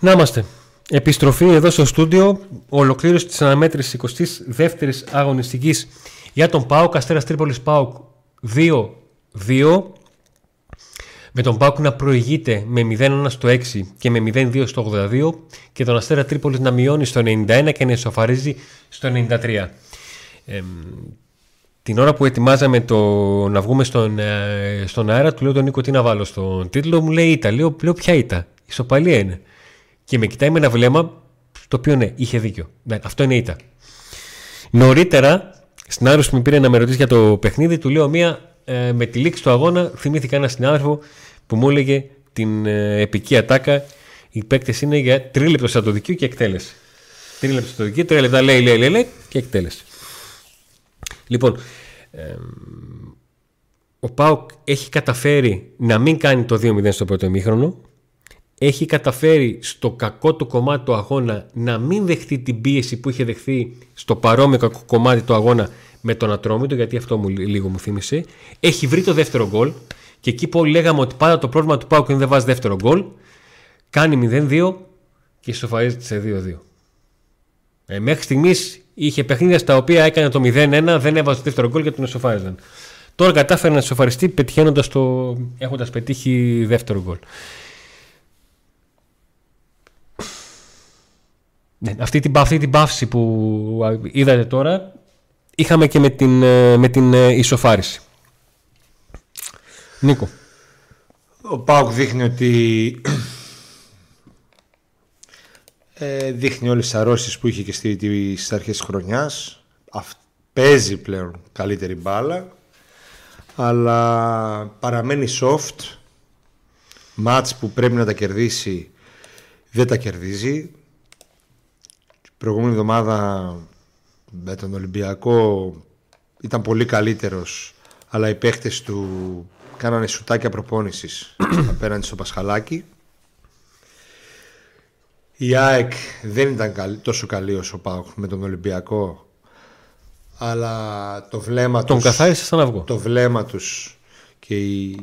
Να είμαστε. Επιστροφή εδώ στο στούντιο. Ολοκλήρωση της αναμέτρησης 22η αγωνιστικής για τον Πάουκ. Αστέρας Τρίπολης Πάουκ 2-2. Με τον Πάουκ να προηγείται με 0-1 στο 6 και με 0-2 στο 82 και τον Αστέρα Τρίπολης να μειώνει στο 91 και να ισοφαρίζει στο 93. Ε, την ώρα που ετοιμάζαμε το να βγούμε στον, ε, στον αέρα, του λέω τον Νίκο τι να βάλω στον τίτλο, μου λέει Ήτα. Λέω, λέω ποια Ήτα. Ισοπαλία είναι. Και με κοιτάει με ένα βλέμμα το οποίο ναι, είχε δίκιο. Ναι, αυτό είναι Ήτα. Νωρίτερα, στην άρρωση που με πήρε να με ρωτήσει για το παιχνίδι, του λέω μία ε, με τη λήξη του αγώνα. Θυμήθηκα ένα συνάδελφο που μου έλεγε την ε, επική ατάκα. Οι παίκτες είναι για τρίλεπτο σαν το δικείο και εκτέλεση. Τρίλεπτο σαν το δικείο, τρία λεπτά λέει, λέει, λέει, λέει και εκτέλεση. Λοιπόν, ο Πάουκ έχει καταφέρει να μην κάνει το 2-0 στο πρώτο ημίχρονο. Έχει καταφέρει στο κακό του κομμάτι του αγώνα να μην δεχτεί την πίεση που είχε δεχθεί στο παρόμοιο κακό κομμάτι του αγώνα με τον Ατρόμητο, γιατί αυτό μου, λίγο μου θύμισε. Έχει βρει το δεύτερο γκολ και εκεί που λέγαμε ότι πάντα το πρόβλημα του Πάουκ είναι δεν βάζει δεύτερο γκολ. Κάνει 0-2 και ισοφαρίζεται σε 2-2. Ε, μέχρι στιγμής είχε παιχνίδια στα οποία έκανε το 0-1, δεν έβαζε το δεύτερο γκολ και τον ισοφάριζαν. Τώρα κατάφερε να ισοφαριστεί πετυχαίνοντας το. έχοντας πετύχει δεύτερο γκολ. Ναι, αυτή, την, αυτή την παύση που είδατε τώρα είχαμε και με την, ε, με την ε, ισοφάριση. Νίκο. Ο Πάουκ δείχνει ότι ε, δείχνει όλες τις αρρώσεις που είχε και στις αρχές της χρονιάς. Παίζει πλέον καλύτερη μπάλα. Αλλά παραμένει soft. Μάτς που πρέπει να τα κερδίσει δεν τα κερδίζει. Την προηγούμενη εβδομάδα με τον Ολυμπιακό ήταν πολύ καλύτερος αλλά οι παίχτες του κάνανε σουτάκια προπόνησης απέναντι στο Πασχαλάκι η ΑΕΚ δεν ήταν τόσο καλή όσο πάω με τον Ολυμπιακό αλλά το βλέμμα τον τους, σαν αυγό. το βλέμμα τους και οι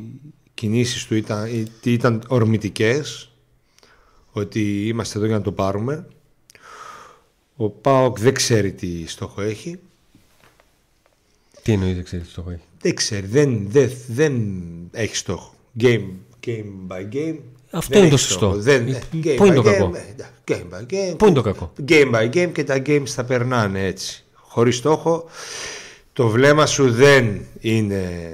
κινήσεις του ήταν, ήταν ορμητικές ότι είμαστε εδώ για να το πάρουμε ο Πάοκ δεν ξέρει τι στόχο έχει τι εννοείς δεν ξέρει τι στόχο έχει; Δεν ξέρει, δεν, δεν, δεν έχει στόχο game, game by game αυτό είναι το σωστό. Δεν, ε, Πού είναι το κακό; Game by game. Πού είναι το κακό; Game by game και τα games θα περνάνε έτσι. Χωρίς στόχο. Το βλέμμα σου δεν είναι...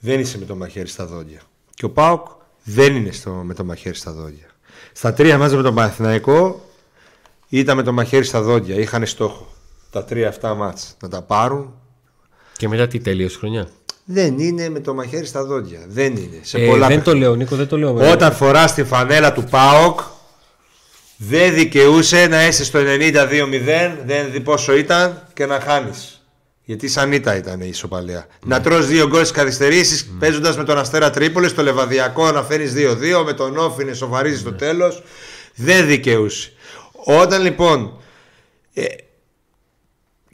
Δεν είσαι με το μαχαίρι στα δόντια. Και ο Πάουκ δεν είναι στο, με το μαχαίρι στα δόντια. Στα τρία μαζί με τον Παναθηναϊκό ήταν με το μαχαίρι στα δόντια. Είχαν στόχο τα τρία αυτά μάτς να τα πάρουν. Και μετά τι τέλειωσε χρονιά; Δεν είναι με το μαχαίρι στα δόντια. Δεν είναι. Σε ε, πολλά δεν το λέω, Νίκο, δεν το λέω. Όταν φοράς τη φανέλα του ΠΑΟΚ, δεν δικαιούσε να είσαι στο 92-0, δεν δει πόσο ήταν και να χάνεις. Γιατί σαν ήττα ήταν η ισοπαλία. Mm. Να τρως δύο γκολ καθυστερήσεις mm. παίζοντας με τον Αστέρα Τρίπολης, στο Λεβαδιακό να φέρεις 2-2, με τον Όφη να σοβαρίζει mm. στο τέλος. Δεν δικαιούσε. Όταν λοιπόν ε,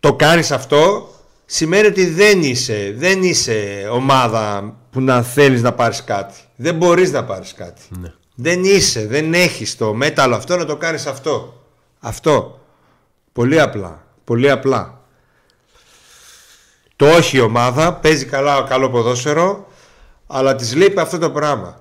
το κάνεις αυτό, σημαίνει ότι δεν είσαι, δεν είσαι ομάδα που να θέλεις να πάρεις κάτι. Δεν μπορείς να πάρεις κάτι. Ναι. Δεν είσαι, δεν έχεις το μέταλλο αυτό να το κάνεις αυτό. Αυτό. Πολύ απλά. Πολύ απλά. Το όχι η ομάδα, παίζει καλά, καλό ποδόσφαιρο, αλλά της λείπει αυτό το πράγμα.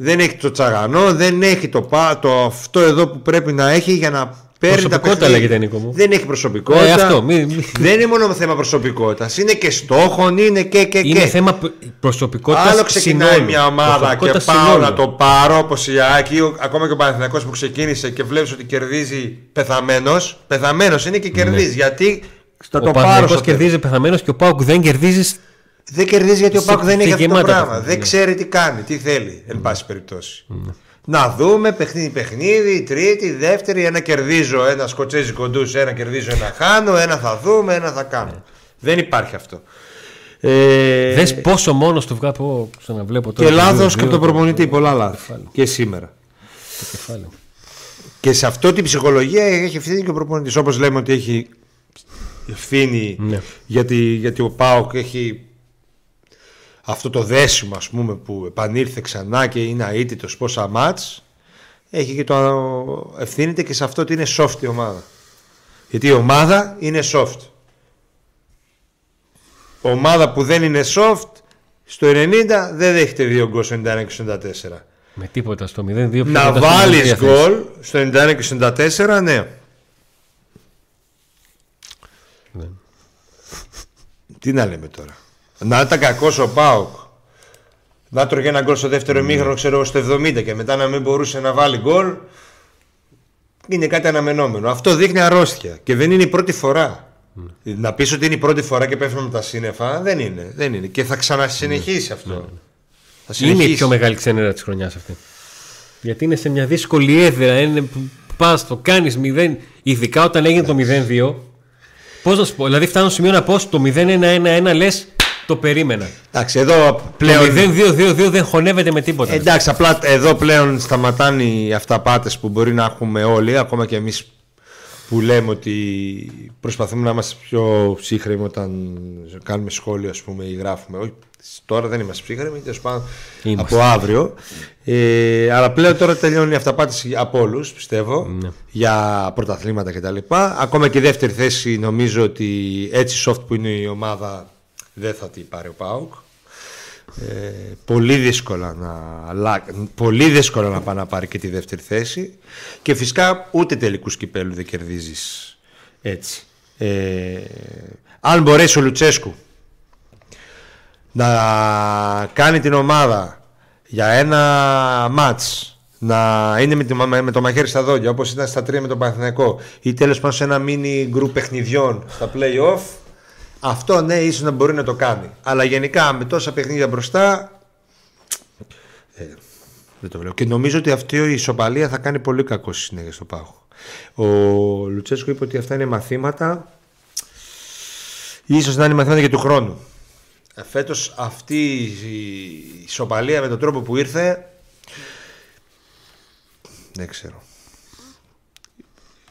Δεν έχει το τσαγανό, δεν έχει το, το αυτό εδώ που πρέπει να έχει για να Προσωπικότητα λέγεται Νίκο μου. Δεν έχει προσωπικότητα. Ε, αυτό, μη, μη. Δεν είναι μόνο θέμα προσωπικότητας. Είναι και στόχων, είναι και. και, είναι θέμα προσωπικότητας. Άλλο ξεκινάει συνόλου. μια ομάδα και πάω συνόλου. να το πάρω όπως η Άκη, ακόμα και ο Παναθηναϊκός που ξεκίνησε και βλέπεις ότι κερδίζει πεθαμένος. Πεθαμένος είναι και κερδίζει. Ναι. Γιατί θα το πάρω. Ο κερδίζει πεθαμένος και ο Πάουκ δεν κερδίζει. Δεν κερδίζει γιατί ο Πάουκ δεν έχει αυτό το πράγμα. Δεν ξέρει τι κάνει, τι θέλει, εν πάση περιπτώσει. Ναι. Να δούμε παιχνίδι, παιχνίδι, τρίτη, δεύτερη, ένα κερδίζω, ένα σκοτσέζι κοντούς, ένα κερδίζω, ένα χάνω, ένα θα δούμε, ένα θα κάνω. Δεν υπάρχει αυτό. Ε... Δες πόσο μόνος του βγάλω ξαναβλέπω τώρα. Και λάθος και από τον προπονητή, πολλά λάθη. Και σήμερα. Το κεφάλαιο. Και σε αυτό την ψυχολογία έχει ευθύνη και ο προπονητής. Όπως λέμε ότι έχει ευθύνη ναι. γιατί, γιατί ο Πάοκ έχει αυτό το δέσιμο ας πούμε που επανήλθε ξανά και είναι αίτητος πόσα μάτς έχει και το ευθύνεται και σε αυτό ότι είναι soft η ομάδα. Γιατί η ομάδα είναι soft. Ομάδα που δεν είναι soft στο 90 δεν δέχεται δύο γκολ στο 91 και 94. Με τίποτα στο 0-2. Να βάλεις γκολ στο 91 και 94, ναι. Ναι. Τι να λέμε τώρα. Να ήταν κακός ο Πάοκ. Να τρώγε ένα γκολ στο δεύτερο ημίχρονο, ξέρω εγώ, στο 70 και μετά να μην μπορούσε να βάλει γκολ. Είναι κάτι αναμενόμενο. Αυτό δείχνει αρρώστια και δεν είναι η πρώτη φορά. Να πεις ότι είναι η πρώτη φορά και πέφτουμε με τα σύννεφα, δεν είναι. Δεν είναι. Και θα ξανασυνεχίσει αυτό. Θα Είναι η συνεχίσει. πιο μεγάλη ξενέρα της χρονιάς αυτή. Γιατί είναι σε μια δύσκολη έδρα. Είναι που πας, το κάνεις 0, ειδικά όταν έγινε το 0-2. Πώς να σου πω, δηλαδή φτάνω στο σημείο να πω στο 0-1-1-1 λες το περίμενα. Εντάξει, εδώ Το πλέον. 0-2-2-2 δεν χωνεύεται με τίποτα. Εντάξει, απλά εδώ πλέον σταματάνε οι αυταπάτες που μπορεί να έχουμε όλοι, ακόμα και εμείς που λέμε ότι προσπαθούμε να είμαστε πιο ψύχρεμοι όταν κάνουμε σχόλιο ας πούμε ή γράφουμε. Όχι, τώρα δεν είμαστε ψύχρεμοι, τέλος πάντων Είμαστε. από αύριο. Ε, αλλά πλέον τώρα τελειώνουν οι αυταπάτες από όλους, πιστεύω, Ναι. για πρωταθλήματα κτλ. Ακόμα και η δεύτερη θέση νομίζω ότι έτσι soft που είναι η ομάδα δεν θα την πάρει ο ΠΑΟΚ. Ε, πολύ δύσκολα να, αλλα- πολύ δύσκολα να πάει να πάρει και τη δεύτερη θέση και φυσικά ούτε τελικούς κυπέλου δεν κερδίζεις έτσι ε, αν μπορέσει ο Λουτσέσκου να κάνει την ομάδα για ένα μάτς να είναι με, τη- με το μαχαίρι στα δόντια όπως ήταν στα τρία με τον Παναθηναϊκό ή τέλος πάντων σε ένα mini γκρουπ παιχνιδιών στα play-off αυτό ναι ίσως να μπορεί να το κάνει. Αλλά γενικά με τόσα παιχνίδια μπροστά ε, δεν το βλέπω. Και νομίζω ότι αυτή η ισοπαλία θα κάνει πολύ κακό στη συνέχεια στο πάγο ο Λουτσέσκο είπε ότι αυτά είναι μαθήματα. Ίσως να είναι μαθήματα για του χρόνου. Ε, Φέτος αυτή η ισοπαλία με τον τρόπο που ήρθε δεν ξέρω.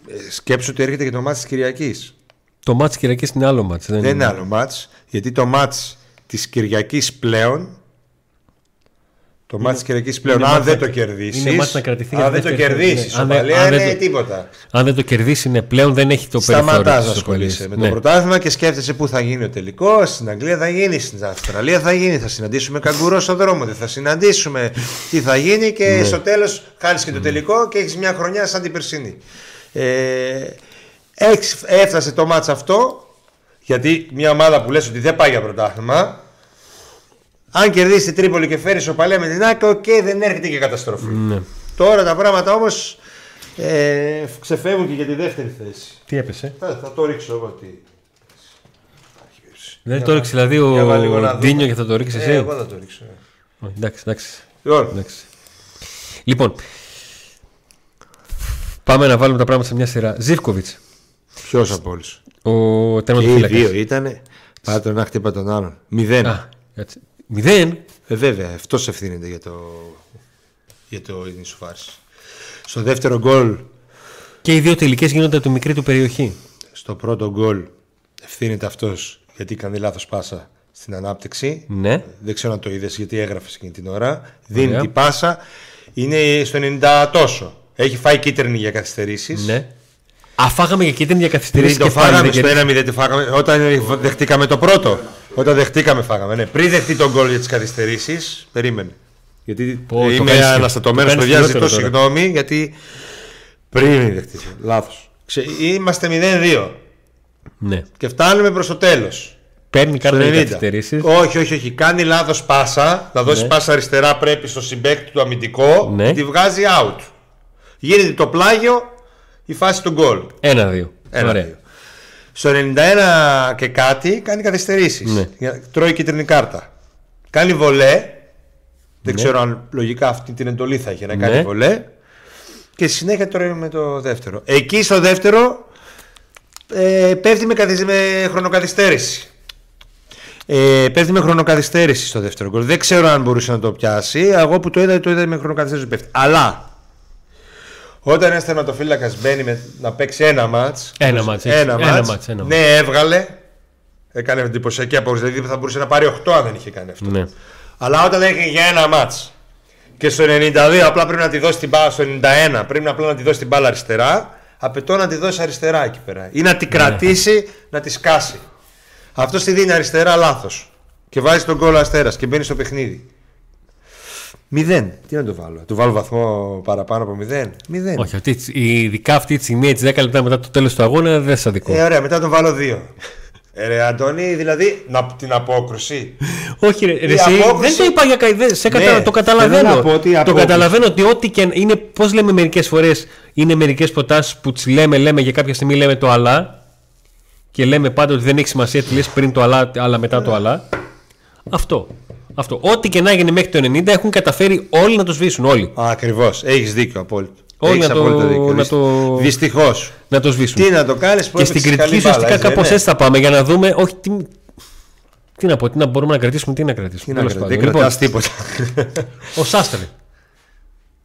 Ε, Σκέψου ότι έρχεται και το μάτς της Κυριακής. Το μάτς Κυριακής είναι άλλο μάτς. Δεν, Δεν είναι; άλλο μάτς, γιατί το μάτς της Κυριακής πλέον το μάτς της Κυριακής πλέον, είναι αν μάτς δεν να- το κερδίσεις είναι μάτς να κρατηθεί για αν τη δεν το δεύτερη θέση, κερδίσεις, ναι. η Αν δεν- Σοπαλία αν δεν είναι το- τίποτα. Αν δεν το κερδίσεις είναι πλέον δεν έχει το περιθώριο. Σταματάς της να ισοπαλίας. ασχολείσαι με Ναι. το πρωτάθλημα και σκέφτεσαι πού θα γίνει ο τελικός. Στην Αγγλία θα γίνει, στην Αυστραλία θα γίνει. Θα συναντήσουμε καγκουρό στον δρόμο, δεν θα συναντήσουμε. Τι θα γίνει και Ναι. στο τέλος χάνεις και το τελικό και έχεις μια χρονιά σαν την περσινή. Ε, έχεις- έφτασε το μάτς αυτό γιατί μια ομάδα που λες ότι δεν πάει για πρωτάθλημα. Αν κερδίσει την Τρίπολη και φέρει ισοπαλία με την άκρη, οκ, δεν έρχεται και καταστροφή. Ναι. Τώρα τα πράγματα όμως ε, ξεφεύγουν και για τη δεύτερη θέση. Τι έπεσε; Θα, θα το ρίξω εγώ τι. Δεν το ρίξει δηλαδή για βάλε λίγο να ο δούμε. Ντίνιο και θα το ρίξεις εσύ; Ε, εγώ θα το ρίξω. ε. Όχι, Εντάξει, εντάξει. Λοιπόν, εντάξει. Λοιπόν, πάμε να βάλουμε τα πράγματα σε μια σειρά. Ζήφκοβιτς. Ποιος από όλους; Ο Και οι τερματοφύλακα. δύο ήτανε. Πάτε τον ένα χτύπα τον άλλον. Μηδέν. Α, κάτσε. Μηδέν. Ε, βέβαια, αυτός ευθύνεται για το. για το την ισοφάριση. Στο δεύτερο γκολ, Και οι δύο τελικές γίνονται από τη μικρή του περιοχή. στο πρώτο γκολ, ευθύνεται αυτός γιατί κάνει λάθος πάσα στην ανάπτυξη. Ναι. Δεν ξέρω αν το είδες γιατί έγραφες εκείνη την ώρα. Δίνει Ωραία. την πάσα. Είναι στο 90 τόσο. Έχει φάει κίτρινη για καθυστερήσεις. Ναι. Αφάγαμε και κίτρινη για καθυστερήσει Πριν το και πάλι φάγαμε δεν στο κερδίσαμε. 1-0 τη φάγαμε. Όταν δεχτήκαμε το πρώτο. Όταν δεχτήκαμε φάγαμε. Ναι. Πριν δεχτεί τον γκολ για τις καθυστερήσεις, περίμενε. Γιατί Πω, το είμαι κάνεις- αναστατωμένο, το κάνεις παιδιά. χειρότερο Ζητώ τώρα. συγγνώμη γιατί. Πριν δεχτείς. Λάθος. Είμαστε 0-2 Ναι. και φτάνουμε προς το τέλος. Παίρνει Στο κάτι 90. καθυστερήσεις. Όχι, όχι, όχι. Κάνει λάθος πάσα. Να δώσει Ναι. πάσα αριστερά πρέπει στο συμπέκτη του αμυντικό. Ναι. Τη βγάζει out. Γίνεται το πλάγιο η φάση του γκολ. Ένα-δύο. Ένα, Ωραία. δύο. Στο 91 και κάτι κάνει καθυστερήσεις. Ναι. Τρώει κίτρινη κάρτα. Κάνει βολέ. Δεν Ναι. ξέρω αν λογικά αυτή την εντολή θα είχε να κάνει Ναι. βολέ. Και στη συνέχεια τρώει με το δεύτερο. Εκεί στο δεύτερο ε, πέφτει με, καθυσ- με χρονοκαθυστέρηση. Ε, πέφτει με χρονοκαθυστέρηση στο δεύτερο γκολ. Δεν ξέρω αν μπορούσε να το πιάσει. Εγώ που το είδα, το είδα με χρονοκαθυστέρηση πέφτει. Αλλά όταν ένας τερματοφύλακα μπαίνει με, να παίξει ένα μάτς. Ένα μάτς, έτσι. Ένα, Ένα μάτς, μάτς, ένα Ναι, έβγαλε. Έκανε εντυπωσιακή απόδοση. Δηλαδή θα μπορούσε να πάρει 8 αν δεν είχε κάνει αυτό. Ναι. Αλλά όταν έχει για ένα μάτς Και στο 92 απλά πρέπει να τη δώσει την μπάλα. Στο 91 πρέπει απλά να τη δώσει την μπάλα αριστερά. Απαιτώ να τη δώσει αριστερά εκεί πέρα. Ή να Ναι. τη κρατήσει, να τη σκάσει. Αυτό τη δίνει αριστερά λάθος. Και βάζει τον κόλλο αστέρας και μπαίνει στο παιχνίδι. Μηδέν. Τι να το βάλω. Του βάλω βαθμό παραπάνω από μηδέν. Μηδέν. Όχι, αυτή, η- ειδικά αυτή τη στιγμή, έτσι 10 λεπτά μετά το τέλος του αγώνα, δεν σας δικό. Ε, ωραία, μετά τον βάλω δύο. Ε, ρε, Αντώνη, δηλαδή να, την απόκρουση. Όχι, ρε, ρε, Η εσύ, απόκριση- δεν το είπα για καηδέ. Σε Ναι, κατα... Το θέλω καταλαβαίνω. να πω ότι η το απόκριση- καταλαβαίνω ότι ό,τι και. Είναι, πώς λέμε μερικές φορές, είναι μερικές προτάσεις που τις λέμε, λέμε για κάποια στιγμή λέμε το αλλά. Και λέμε πάντα ότι δεν έχει σημασία τι λες πριν το αλλά, αλλά μετά το αλλά. Αυτό. Αυτό. Ό,τι και να έγινε μέχρι το 90 έχουν καταφέρει όλοι να το σβήσουν. Όλοι. Ακριβώς. Έχεις δίκιο απόλυτο. Όλοι Έχεις να το- απόλυτο δίκιο. να το- Δυστυχώς. Να το σβήσουν. Τι να το κάνεις που και στην κριτική ουσιαστικά κάπως έτσι θα πάμε για να δούμε. Όχι, τι, τι να πω, τι να μπορούμε να κρατήσουμε, τι να κρατήσουμε. Τι να Τέλος κρατάς, πάντων. δεν Λοιπόν, κρατάς τίποτα. ο Σάστρε.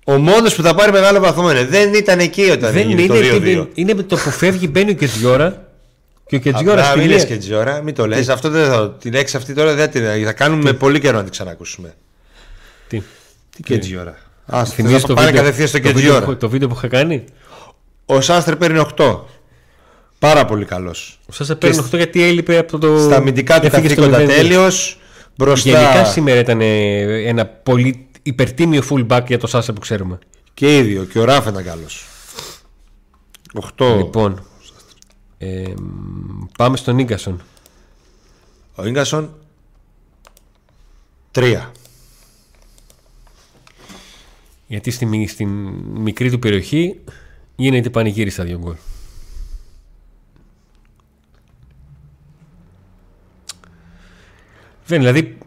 Ο μόνος που θα πάρει μεγάλο βαθμό είναι. Δεν ήταν εκεί όταν Δεν έγινε είναι, το είναι, 2-2. είναι με το που φεύγει, μπαίνει ο Κετζιόρα και ο Κετζιόρα Απλά στη μην μία. λες και Τζιώρα, μην το λες. Αυτό δεν θα, την λέξη αυτή τώρα δεν την, θα κάνουμε πολύ καιρό να την ξανακούσουμε. Τι; Τι και Τζιώρα. Α, Θυμίζεις θα πάνε κατευθείαν στο το βίντεο, Κετζιώρα. που- το βίντεο που είχα κάνει; Ο Σάστρε παίρνει 8. Πάρα πολύ καλός. Σα παίρνω αυτό γιατί έλειπε από το. Στα αμυντικά του έφυγε στο καθήκοντα 0-2. τέλειος. Μπροστά. Γενικά σήμερα ήταν ε, ένα πολύ υπερτίμιο fullback για το Σάσα που ξέρουμε. Και ίδιο. Και ο Ράφ ήταν καλός. 8. Λοιπόν. Ε, μ, πάμε στον Ίγκασον. Ο γκασον 3. Γιατί στη, μι- στην μικρή του περιοχή γίνεται πανηγύρι στα δύο γκολ. Δεν δηλαδή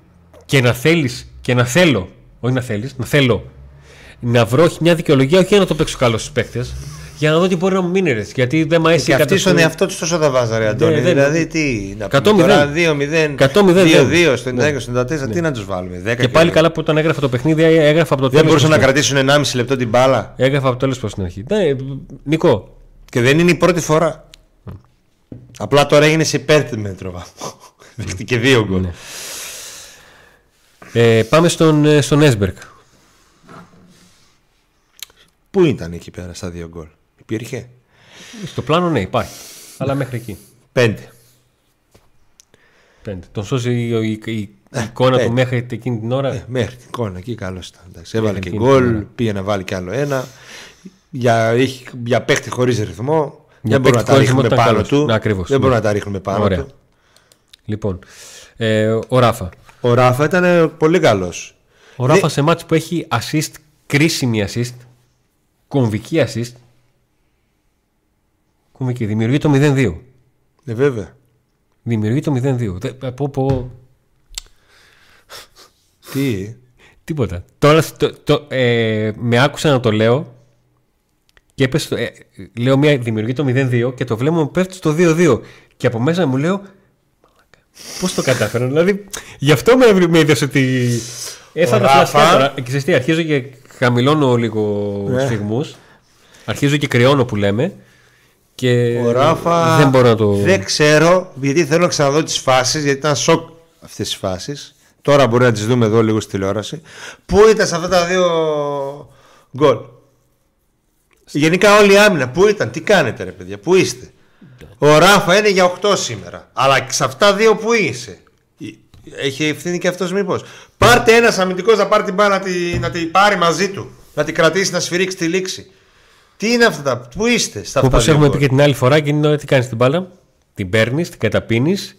και να θέλεις και να θέλω, όχι να θέλεις, να θέλω να βρω μια δικαιολογία, όχι για να το παίξω καλό στους παίκτες, για να δω τι μπορεί να μου μείνει ρε. Γιατί δεν μ' αρέσει Και η αυτοί στον καταστροφή. εαυτό τους τόσο θα βάζανε, Αντώνη. Ναι, δεν- δηλαδή τι. Να 100-0. πούμε τώρα 2-0, 100-0. 2-2 στο Ναι. 90 στο 94, τι να τους βάλουμε. 10 Και πάλι καλά που όταν έγραφα το παιχνίδι, έγραφα από το Δεν τέλος μπορούσαν να προς την- κρατήσουν 1,5 λεπτό την μπάλα. Έγραφα από το τέλος προς την αρχή. Ναι, Νικό, Και δεν είναι η πρώτη φορά. Απλά τώρα έγινε σε υπέρτιμετρο βαθμό. Δέχτηκε δύο γκολ. Ναι. ε, πάμε στον, ε, στον Έσμπερκ. Πού ήταν εκεί πέρα στα δύο γκολ; Υπήρχε; Στο πλάνο ναι υπάρχει. Αλλά μέχρι εκεί. Πέντε. Πέντε. Τον σώζει η, η- η εικόνα του πέντε. μέχρι εκείνη την ώρα; Ε, μέχρι την εικόνα εκεί καλό ήταν. Εντάξει, έβαλε και εκείνη γκολ, την ώρα. πήγε να βάλει κι άλλο ένα. Για, έχει- για παίχτη χωρίς ρυθμό. Για δεν μπορούμε να παίχτη τα χωρίς ρίχνουμε ρυθμό ήταν πάνω καλός. του. Ναι, ακριβώς, δεν ναι. μπορούμε να τα ρίχνουμε πάνω Ωραία. του. Λοιπόν. Ε, ο Ράφα. Ο Ράφα ήταν ε, πολύ καλός. Ο Ράφα σε μάτς που έχει assist, κρίσιμη assist, κομβική assist. Κομβική. Δημιουργεί το 0-2. Ναι, βέβαια. Δημιουργεί το 0-2. Δεν- πω, πω, Τι; Τίποτα. Τώρα το, το, ε, με άκουσα να το λέω και έπεσε στο- ε, λέω μια δημιουργεί το 0-2 και το βλέπω μου πέφτει στο 2-2 και από μέσα μου λέω πώς το κατάφερα δηλαδή γι' αυτό με, με είδες ότι έφαγα Ράφα. φλασιά τώρα και ξέρεις τι, αρχίζω και χαμηλώνω λίγο Ναι. σφιγμούς αρχίζω και κρυώνω που λέμε και Ο Ράφα. δεν μπορώ να το Δεν ξέρω, γιατί θέλω να ξαναδώ τις φάσεις, γιατί ήταν σοκ αυτές τις φάσεις. Τώρα μπορεί να τις δούμε εδώ λίγο στη τηλεόραση. Πού ήταν σε αυτά τα δύο γκολ; Γενικά όλη η άμυνα, πού ήταν, τι κάνετε ρε παιδιά, πού είστε; Ο Ράφα είναι για 8 σήμερα. Αλλά σε αυτά δύο που είσαι; Έχει ευθύνη και αυτός μήπως. Πάρτε ένας αμυντικός να πάρει την μπάλα να τη, να τη πάρει μαζί του. Να την κρατήσει, να σφυρίξει τη λήξη. Τι είναι αυτά τα. Πού είστε στα αυτά Όπως δύο έχουμε γκολ; πει και την άλλη φορά, και είναι τι κάνεις την μπάλα. Την παίρνεις, την καταπίνεις,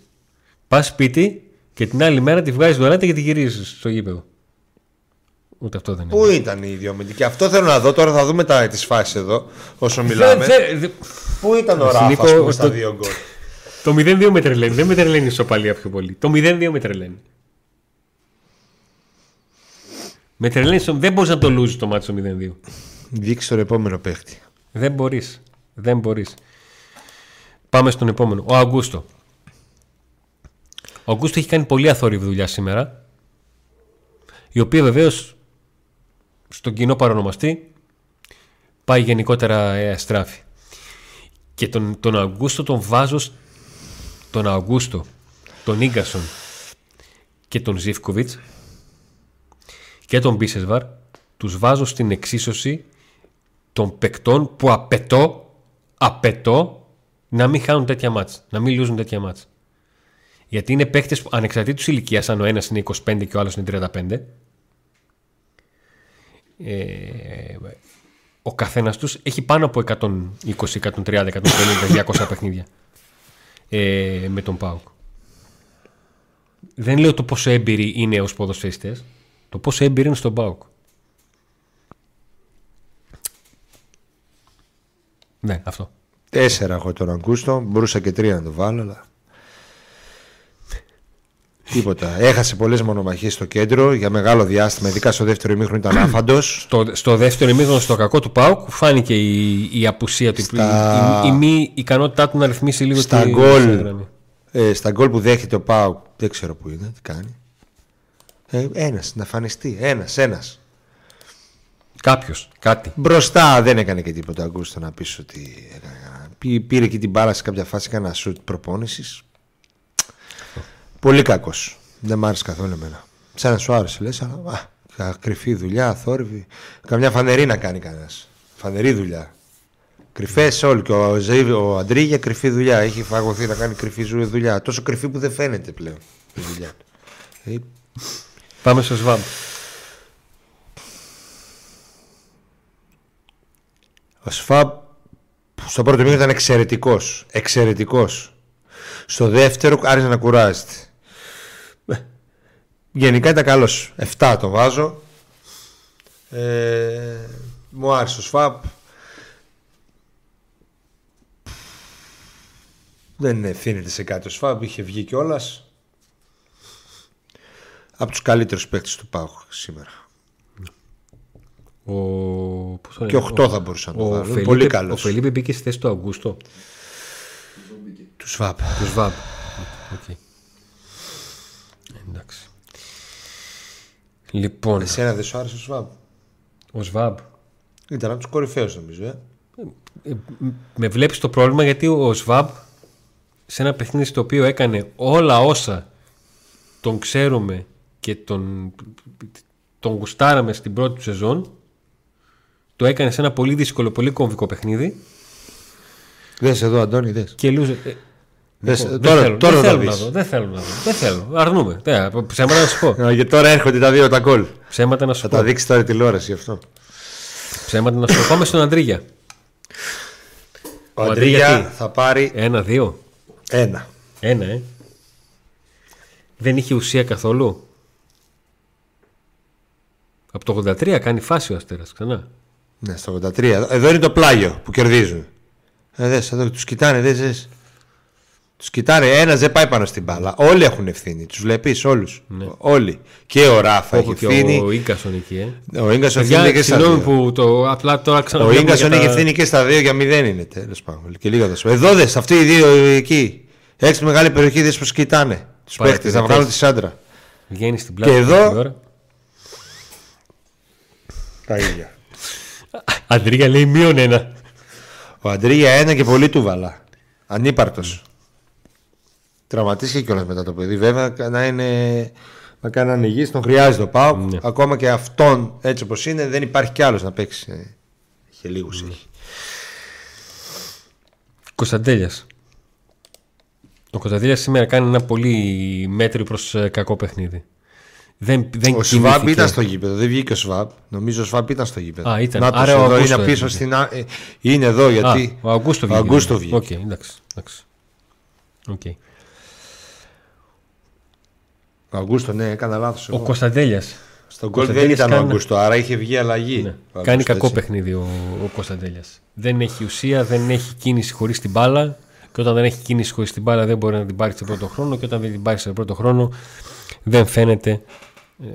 πας σπίτι και την άλλη μέρα τη βγάζεις δωρεάν και τη γυρίζεις στο γήπεδο. Ούτε αυτό δεν είναι. Πού ήταν η ιδιομετική. Αυτό θέλω να δω. Τώρα θα δούμε τα, τις φάσεις εδώ όσο Δεν- μιλάμε. δεν- δεν- Πού ήταν ο Εσύ, Ράφας Νίκο, ας πούμε, στα το- δύο γκολ; Το 0-2 με τρελαίνει. Δεν με τρελαίνει η ισοπαλία πιο πολύ. Το 0-2 με τρελαίνει. Με τρελαίνει. στο- Δεν μπορείς να το λούζεις το μάτι στο 0-2. Δείξει τον επόμενο παίχτη. Δεν μπορείς. Δεν μπορείς. Πάμε στον επόμενο. Ο Αγκούστο. Ο Αγκούστο έχει κάνει πολύ αθόρυβη δουλειά σήμερα. Η οποία βεβαίως στον κοινό παρονομαστή πάει γενικότερα ε, στράφη. Και τον, τον Αγκούστο τον βάζω σ- τον Αγκούστο, τον Ίγκασον και τον Ζήφκοβιτς και τον Μπίσεσβαρ τους βάζω στην εξίσωση των παικτών που απαιτώ, απαιτώ να μην χάνουν τέτοια μάτς, να μην λιούζουν τέτοια μάτς. Γιατί είναι παίκτες που ανεξαρτήτως ηλικίας, αν ο ένας είναι 25 και ο άλλος είναι 35, ε, ο καθένας τους έχει πάνω από 120, 130, 150, 200 παιχνίδια ε, με τον ΠΑΟΚ. Δεν λέω το πόσο έμπειροι είναι ως ποδοσφαιριστές, το πόσο έμπειροι είναι στον ΠΑΟΚ. Ναι, αυτό. Τέσσερα έχω τον Αγκούστο. Μπορούσα και τρία να το βάλω, αλλά. Τίποτα. Έχασε πολλές μονομαχίες στο κέντρο για μεγάλο διάστημα, ειδικά στο δεύτερο ημίχρονο ήταν άφαντος. Στο, στο δεύτερο ημίχρονο, στο κακό του Πάουκ, φάνηκε η, η απουσία του. Στα- Η, η, μη ικανότητά του να ρυθμίσει λίγο Στα τη γκολ. τη γραμμή. Ε, στα γκολ που δέχεται ο Πάουκ, δεν ξέρω που είναι, τι κάνει. Ε, ένας, να φανιστεί. Ένας, ένας. Κάποιος, κάτι. Μπροστά δεν έκανε και τίποτα. Αγκούστο να πεις ότι. έκανε κανένα- Πή- Πήρε και την μπάλα σε κάποια φάση, έκανε ένα σουτ προπόνησης. Πολύ κακός. Δεν μ' άρεσε καθόλου εμένα. Σαν να σου άρεσε, λες, αλλά α, κρυφή δουλειά, θόρυβη. Καμιά φανερή να κάνει κανένας. Φανερή δουλειά. Κρυφές όλοι. Και ο, Ζεϊβ- ο Αντρίγια κρυφή δουλειά. Έχει φαγωθεί να κάνει κρυφή ζου- δουλειά. Τόσο κρυφή που δεν φαίνεται πλέον η δουλειά. Ε, Πάμε στο ΣΒΑΜ. Ο Σφαμπ στο πρώτο μήνυμα ήταν εξαιρετικός. Εξαιρετικός. Στο δεύτερο άρχισε να κουράζεται. Ε, Γενικά ήταν καλός. 7 το βάζω. Ε, μου άρεσε ο Σφαμπ. Δεν ευθύνεται σε κάτι ο Σφαμπ. Είχε βγει κιόλας. Από τους καλύτερους παίκτες του Πάου σήμερα. Ο... πώς το Και λένε, 8 θα μπορούσα να το ο, βάλω. Είναι Φελίπε, Πολύ ο καλό. Φελίπε μπήκε στη θέση του Αγκούστο. Του Σβαμπ. Του ΣΒΑΜ. Οκ. Εντάξει. Λοιπόν, Εσένα δεν σου άρεσε ο Σβαμπ. ο Σβαμπ. Ήταν από τους κορυφαίους νομίζω. Ε. Ε, μ- με βλέπεις το πρόβλημα γιατί ο Σβαμπ σε ένα παιχνίδι στο οποίο έκανε όλα όσα τον ξέρουμε και τον, τον γουστάραμε στην πρώτη του σεζόν το έκανε σε ένα πολύ δύσκολο, πολύ κομβικό παιχνίδι Δες εδώ, Αντώνη, δες. και λούζε. Ε, Δες, λοιπόν, τώρα- δεν θέλω, τώρα δεν θα θέλω δεις. να δω, δεν θέλω να δω. Δεν θέλω. Αρνούμε. Ναι, ψέματα να σου πω. Α, Και τώρα έρχονται τα δύο τα γκολ. Ψέματα να σου Θα πω. τα δείξει τώρα η τηλεόραση γι' αυτό. Ψέματα να σου πω. Πάμε στον Αντρίγια. Ο Αντρίγια Αντρίγια τι; θα πάρει Ένα, δύο. ένα. Ένα, ε. Δεν είχε ουσία καθόλου. Από το 83 κάνει φάση ο Αστέρας ξανά. Ναι, στο 83. Εδώ- Εδώ είναι το πλάγιο που κερδίζουν. Ε, δες, εδώ τους κοιτάνε, δες, δες. Τους κοιτάνε, ένας δεν πάει πάνω στην μπάλα. Όλοι έχουν ευθύνη. Τους βλέπεις όλους. Όλοι. Και ο Ράφα έχει Όπου και ευθύνη. ο Ίγκασον εκεί, ε. Ο Ίγκασον Παιδιά, ευθύνη και στα συγγνώμη δύο. που το απλά τώρα Ο ξαναβλέπουμε Ίγκασον για έχει τα- ευθύνη και στα δύο για μηδέν είναι τέλος πάντων. Και λίγα δώσω. Εδώ δες, αυτοί οι δύο εκεί. Έξι μεγάλη περιοχή δες που κοιτάνε. Τους παίχτε να Παρατηρητές. βγάλουν τη σάντρα. Βγαίνει στην πλάτη. Και του εδώ- την ώρα. Τα ίδια. Αντρίγια λέει μείον ένα. Ο Αντρίγια ένα και πολύ του βαλά. Ανύπαρτος. Τραυματίστηκε κιόλας μετά το παιδί. Βέβαια να είναι. Να κάνει έναν υγιή, τον χρειάζεται ο Πάοκ. Ναι. Ακόμα και αυτόν έτσι όπως είναι, δεν υπάρχει κι άλλος να παίξει. Ε, Είχε λίγους Ναι. έχει. Κωνσταντέλιας. Ο Κωνσταντέλιας σήμερα κάνει ένα πολύ μέτριο προς ε, κακό παιχνίδι. Δεν, δεν Ο Σβάμπ κοιμήθηκε. ήταν στο γήπεδο, δεν βγήκε ο Σβάμπ. Νομίζω ο Σβάμπ ήταν στο γήπεδο. Α, ήταν. Νάτος Άρα ο εδώ Αγκούστο είναι πίσω έβγαινε. στην. α- ε, Είναι εδώ γιατί. Α, ο Αγκούστο Ο βγήκε. Αγκούστο βγήκε. Οκ, εντάξει. εντάξει. Οκ. Ο Αγκούστο, ναι, έκανα λάθος. Ο Κωνσταντέλιας. Στον γκολ δεν Κωνσταντέλιας ήταν ο κάνει- Αγκούστο, άρα είχε βγει αλλαγή. Ναι. Ο Αγκούστο, Κάνει κακό έτσι. παιχνίδι ο, ο Κωνσταντέλιας. Δεν έχει ουσία, δεν έχει κίνηση χωρίς την μπάλα. Και όταν δεν έχει κίνηση χωρίς την μπάλα δεν μπορεί να την πάρει στον πρώτο χρόνο. Και όταν δεν την πάρει στον πρώτο χρόνο δεν φαίνεται ε,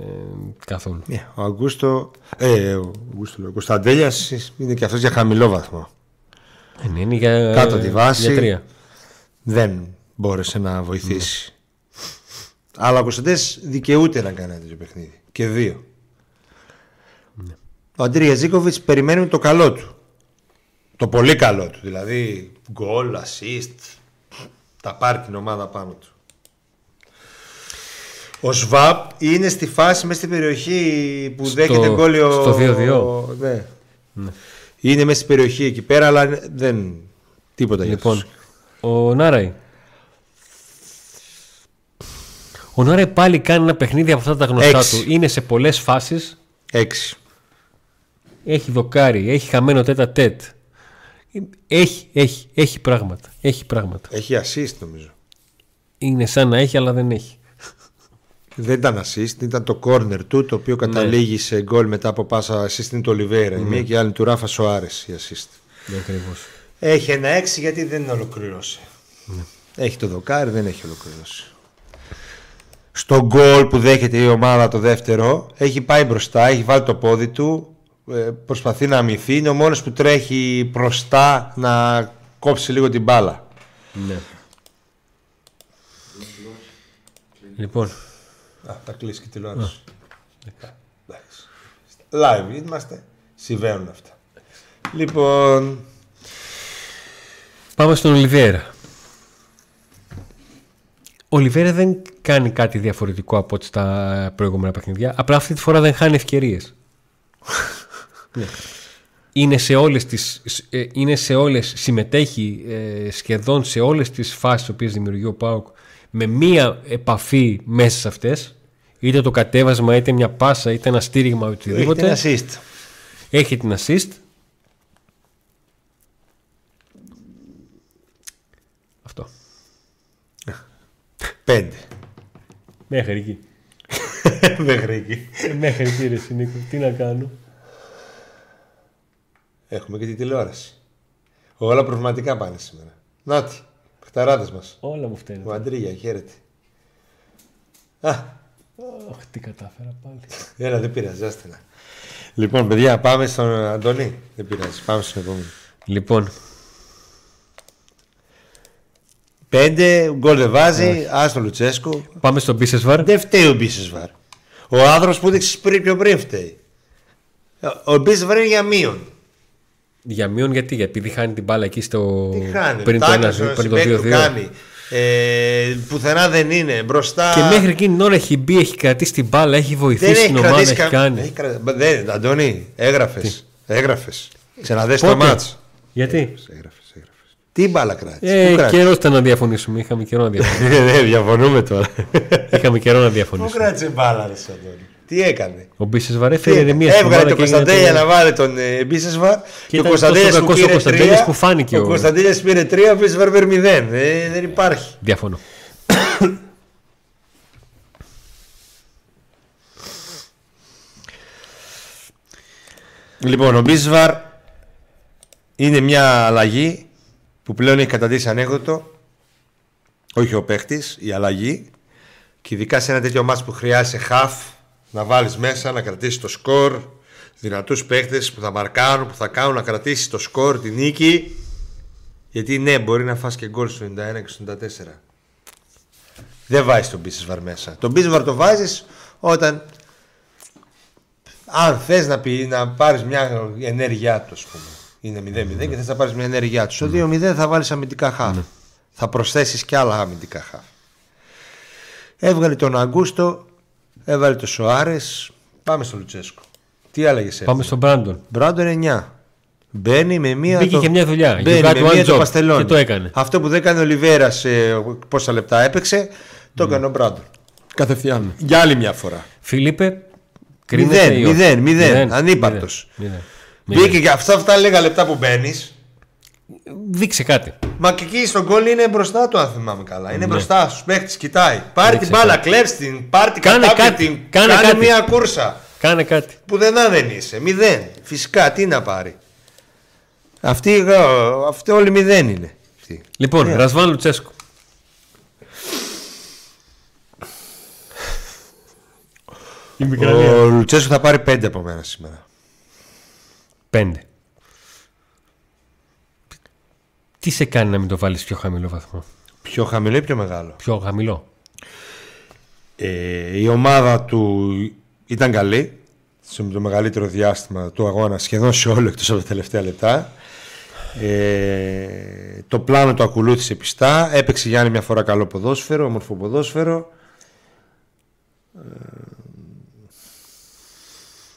καθόλου. Ναι, ο Αγκούστο. Ε, ο Αγκούστο, λέω, ο Κωνσταντέλιας είναι και αυτός για χαμηλό βαθμό. Ε, ναι, είναι για, Κάτω τη βάση. Για τρία. Δεν μπόρεσε να βοηθήσει. Αλλά ο Κωνσταντέλιας δικαιούται να κάνει ένα τέτοιο παιχνίδι. Και δύο. Ο Αντρία Ζήκοβιτ περιμένουμε το καλό του. Το πολύ καλό του. Δηλαδή γκολ, assist. Τα πάρει την ομάδα πάνω του. Ο Σβάπ είναι στη φάση μέσα στην περιοχή που Στο- δέχεται γκολ ο... στο 2-2. Ναι. Είναι μέσα στην περιοχή εκεί πέρα, αλλά δεν. Τίποτα για Λοιπόν, αυτούς. ο Νάραη. Ο Νάραη πάλι κάνει ένα παιχνίδι από αυτά τα γνωστά Έξι. του. Είναι σε πολλές φάσεις. Έξι. Έχει δοκάρι, έχει χαμένο τέτα τέτ. Έχει, έχει, έχει πράγματα. Έχει πράγματα. Έχει assist νομίζω. Είναι σαν να έχει, αλλά δεν έχει. Δεν ήταν assist, ήταν το corner του το οποίο καταλήγει σε γκολ μετά από πάσα assist είναι του Ολιβέρα. Η μία και η άλλη του Ράφα Σοάρε η assist. Ναι, ακριβώς. Έχει ένα έξι γιατί δεν ολοκλήρωσε. Έχει το δοκάρι, δεν έχει ολοκληρώσει. Στο γκολ που δέχεται η ομάδα το δεύτερο, έχει πάει μπροστά, έχει βάλει το πόδι του, ε, προσπαθεί να αμυθεί. Είναι ο μόνος που τρέχει μπροστά να κόψει λίγο την μπάλα. Ναι. Λοιπόν, Α, θα κλείσει και τη τηλεόραση. Εντάξει. Live είμαστε. Συμβαίνουν αυτά. Λοιπόν, πάμε στον Ολιβέρα. Ο Ολιβέρα δεν κάνει κάτι διαφορετικό από ό,τι στα προηγούμενα παιχνίδια. Απλά αυτή τη φορά δεν χάνει ευκαιρίες. Ναι. Είναι σε όλες τις, ε, είναι σε όλες, συμμετέχει ε, σχεδόν σε όλες τις φάσεις τις οποίες δημιουργεί ο ΠΑΟΚ με μία επαφή μέσα σε αυτές είτε το κατέβασμα, είτε μια πάσα, είτε ένα στήριγμα, έχει οτιδήποτε. ένα assist. Έχει την assist. Αυτό. Πέντε. Μέχρι εκεί. Μέχρι εκεί. Μέχρι εκεί ρε Νίκο. Τι να κάνω. Έχουμε και τη τηλεόραση. Όλα προβληματικά πάνε σήμερα. Νάτι, παιχταράδες μας. Όλα μου φταίνουν. Ο Αντρίγια, χαίρετε. Α, Αχ, τι κατάφερα πάλι. έλα, δεν πειράζει, άστε να. Λοιπόν, παιδιά, πάμε στον Αντώνη. Δεν πειράζει, πάμε στον επόμενο. Λοιπόν, Πέντε, γκολ δεν βάζει, άστο Λουτσέσκου. πάμε στον Μπίσεσβαρ. Δεν φταίει ο Μπίσεσβαρ. Ο άνθρωπος που έδειξε πριν πιο πριν φταίει. Ο Μπίσεσβαρ είναι για μείον. Για μείον γιατί, γιατί επειδή χάνει την μπάλα εκεί στο. Τι χάνει, πριν το τάκας 1 ο πριν το συμπαίκτης του 2-2. κάνει. Ε, πουθενά δεν είναι. Μπροστά. Και μέχρι εκείνη την ώρα έχει μπει, έχει κρατήσει την μπάλα, έχει δεν βοηθήσει έχει την ομάδα, κρατήσει έχει κα- κάνει. έχει κρα- Μπα- Δεν, Αντώνη, έγραφες. Έγραφες. Ξαναδες το Πότε; μάτς. Γιατί; Έγραφες, έγραφες. Τι μπάλα κράτησε. Ε, Πού κράτησε; καιρό ήταν να διαφωνήσουμε. Είχαμε καιρό να διαφωνήσουμε. Ε, Δεν διαφωνούμε τώρα. Είχαμε καιρό να Πού διαφωνήσουμε. κράτησε μπάλα, ρε Αντώνη; Τι έκανε; Ο Μπίσεσβαρ Τι έφερε έκανε; ηρεμία στην Έβγαλε ομάδα τον και έγινε Κωνσταντέλια το- να βάλει τον ε, Μπίσεσβαρ και ο ήταν Κωνσταντέλιας τόσο που κακός ο πήρε Κωνσταντέλιας τρία. που φάνηκε Ο ο- Κωνσταντέλιας πήρε τρία, ο Μπίσεσβαρ πήρε μηδέν. Ε, Δεν υπάρχει. Διαφωνώ. Λοιπόν, ο Μπίσβαρ είναι μια αλλαγή που πλέον έχει καταντήσει ανέκδοτο. Όχι ο παίχτης, η αλλαγή. Και ειδικά σε ένα τέτοιο μάτς που χρειάζεσαι χαφ να βάλεις μέσα, να κρατήσεις το σκορ. Δυνατούς παίχτες που θα μαρκάρουν, που θα κάνουν να κρατήσεις το σκορ, τη νίκη. Γιατί ναι, μπορεί να φας και γκολ στο 91 και στο 94. Δεν βάζεις τον Μπίσβαρ μέσα. Τον Μπίσβαρ το βάζεις όταν αν θες να, πει, να πάρεις μια ενέργειά του, ας πούμε. Είναι 0-0 και θες να πάρεις μια ενέργειά του. Στο 2-0 θα βάλεις αμυντικά χαφ. Θα προσθέσεις και άλλα αμυντικά χαφ. Έβγαλε τον Αγκούστο, έβαλε τον Σοάρες. Πάμε στο Λουτσέσκο. Τι έλεγε Πάμε στον Μπράντον. Μπράντον 9. Μπαίνει με μία. Μπήκε και μια δουλειά. Μπαίνει You got με one μία το job. Παστελόνι. Και το έκανε. Αυτό που δεν έκανε ο Λιβέρας σε πόσα λεπτά έπαιξε, το έκανε ο Μπράντον. Κατευθείαν. Για άλλη μια φορά. Φιλίπε, κρίνεται Μηδέν, ή όχι; μηδέν, μηδέν. Μηδέν, Ανύπαρκτος. μηδέν, μηδέν. Μπήκε και αυτά, αυτά λίγα λεπτά που μπαίνεις. Δείξε κάτι. Μα και εκεί στον γκολ είναι μπροστά του, αν θυμάμαι καλά. Είναι μπροστά στους παίχτε, κοιτάει. Πάρει Δείξε την μπάλα, κάτι. κλέψει την, πάρει την Κάνε κατάπληκτη, κάτι, την. κάνε Κάνε, κάτι. μια κούρσα. Κάνε κάτι. Πουδενά δεν είσαι. Μηδέν. Φυσικά, τι να πάρει. Αυτοί, ε, αυτοί όλοι μηδέν είναι. Αυτοί. Λοιπόν, Ναι. Ρασβάν Λουτσέσκο. Η Ο Λουτσέσκο θα πάρει πέντε από μένα σήμερα. Πέντε. Τι σε κάνει να μην το βάλεις πιο χαμηλό βαθμό; Πιο χαμηλό ή πιο μεγάλο; Πιο χαμηλό. Ε, η ομάδα του ήταν καλή σε το μεγαλύτερο διάστημα του αγώνα σχεδόν σε όλο εκτός από τα τελευταία λεπτά ε, το πλάνο το ακολούθησε πιστά έπαιξε Γιάννη μια φορά καλό ποδόσφαιρο όμορφο ποδόσφαιρο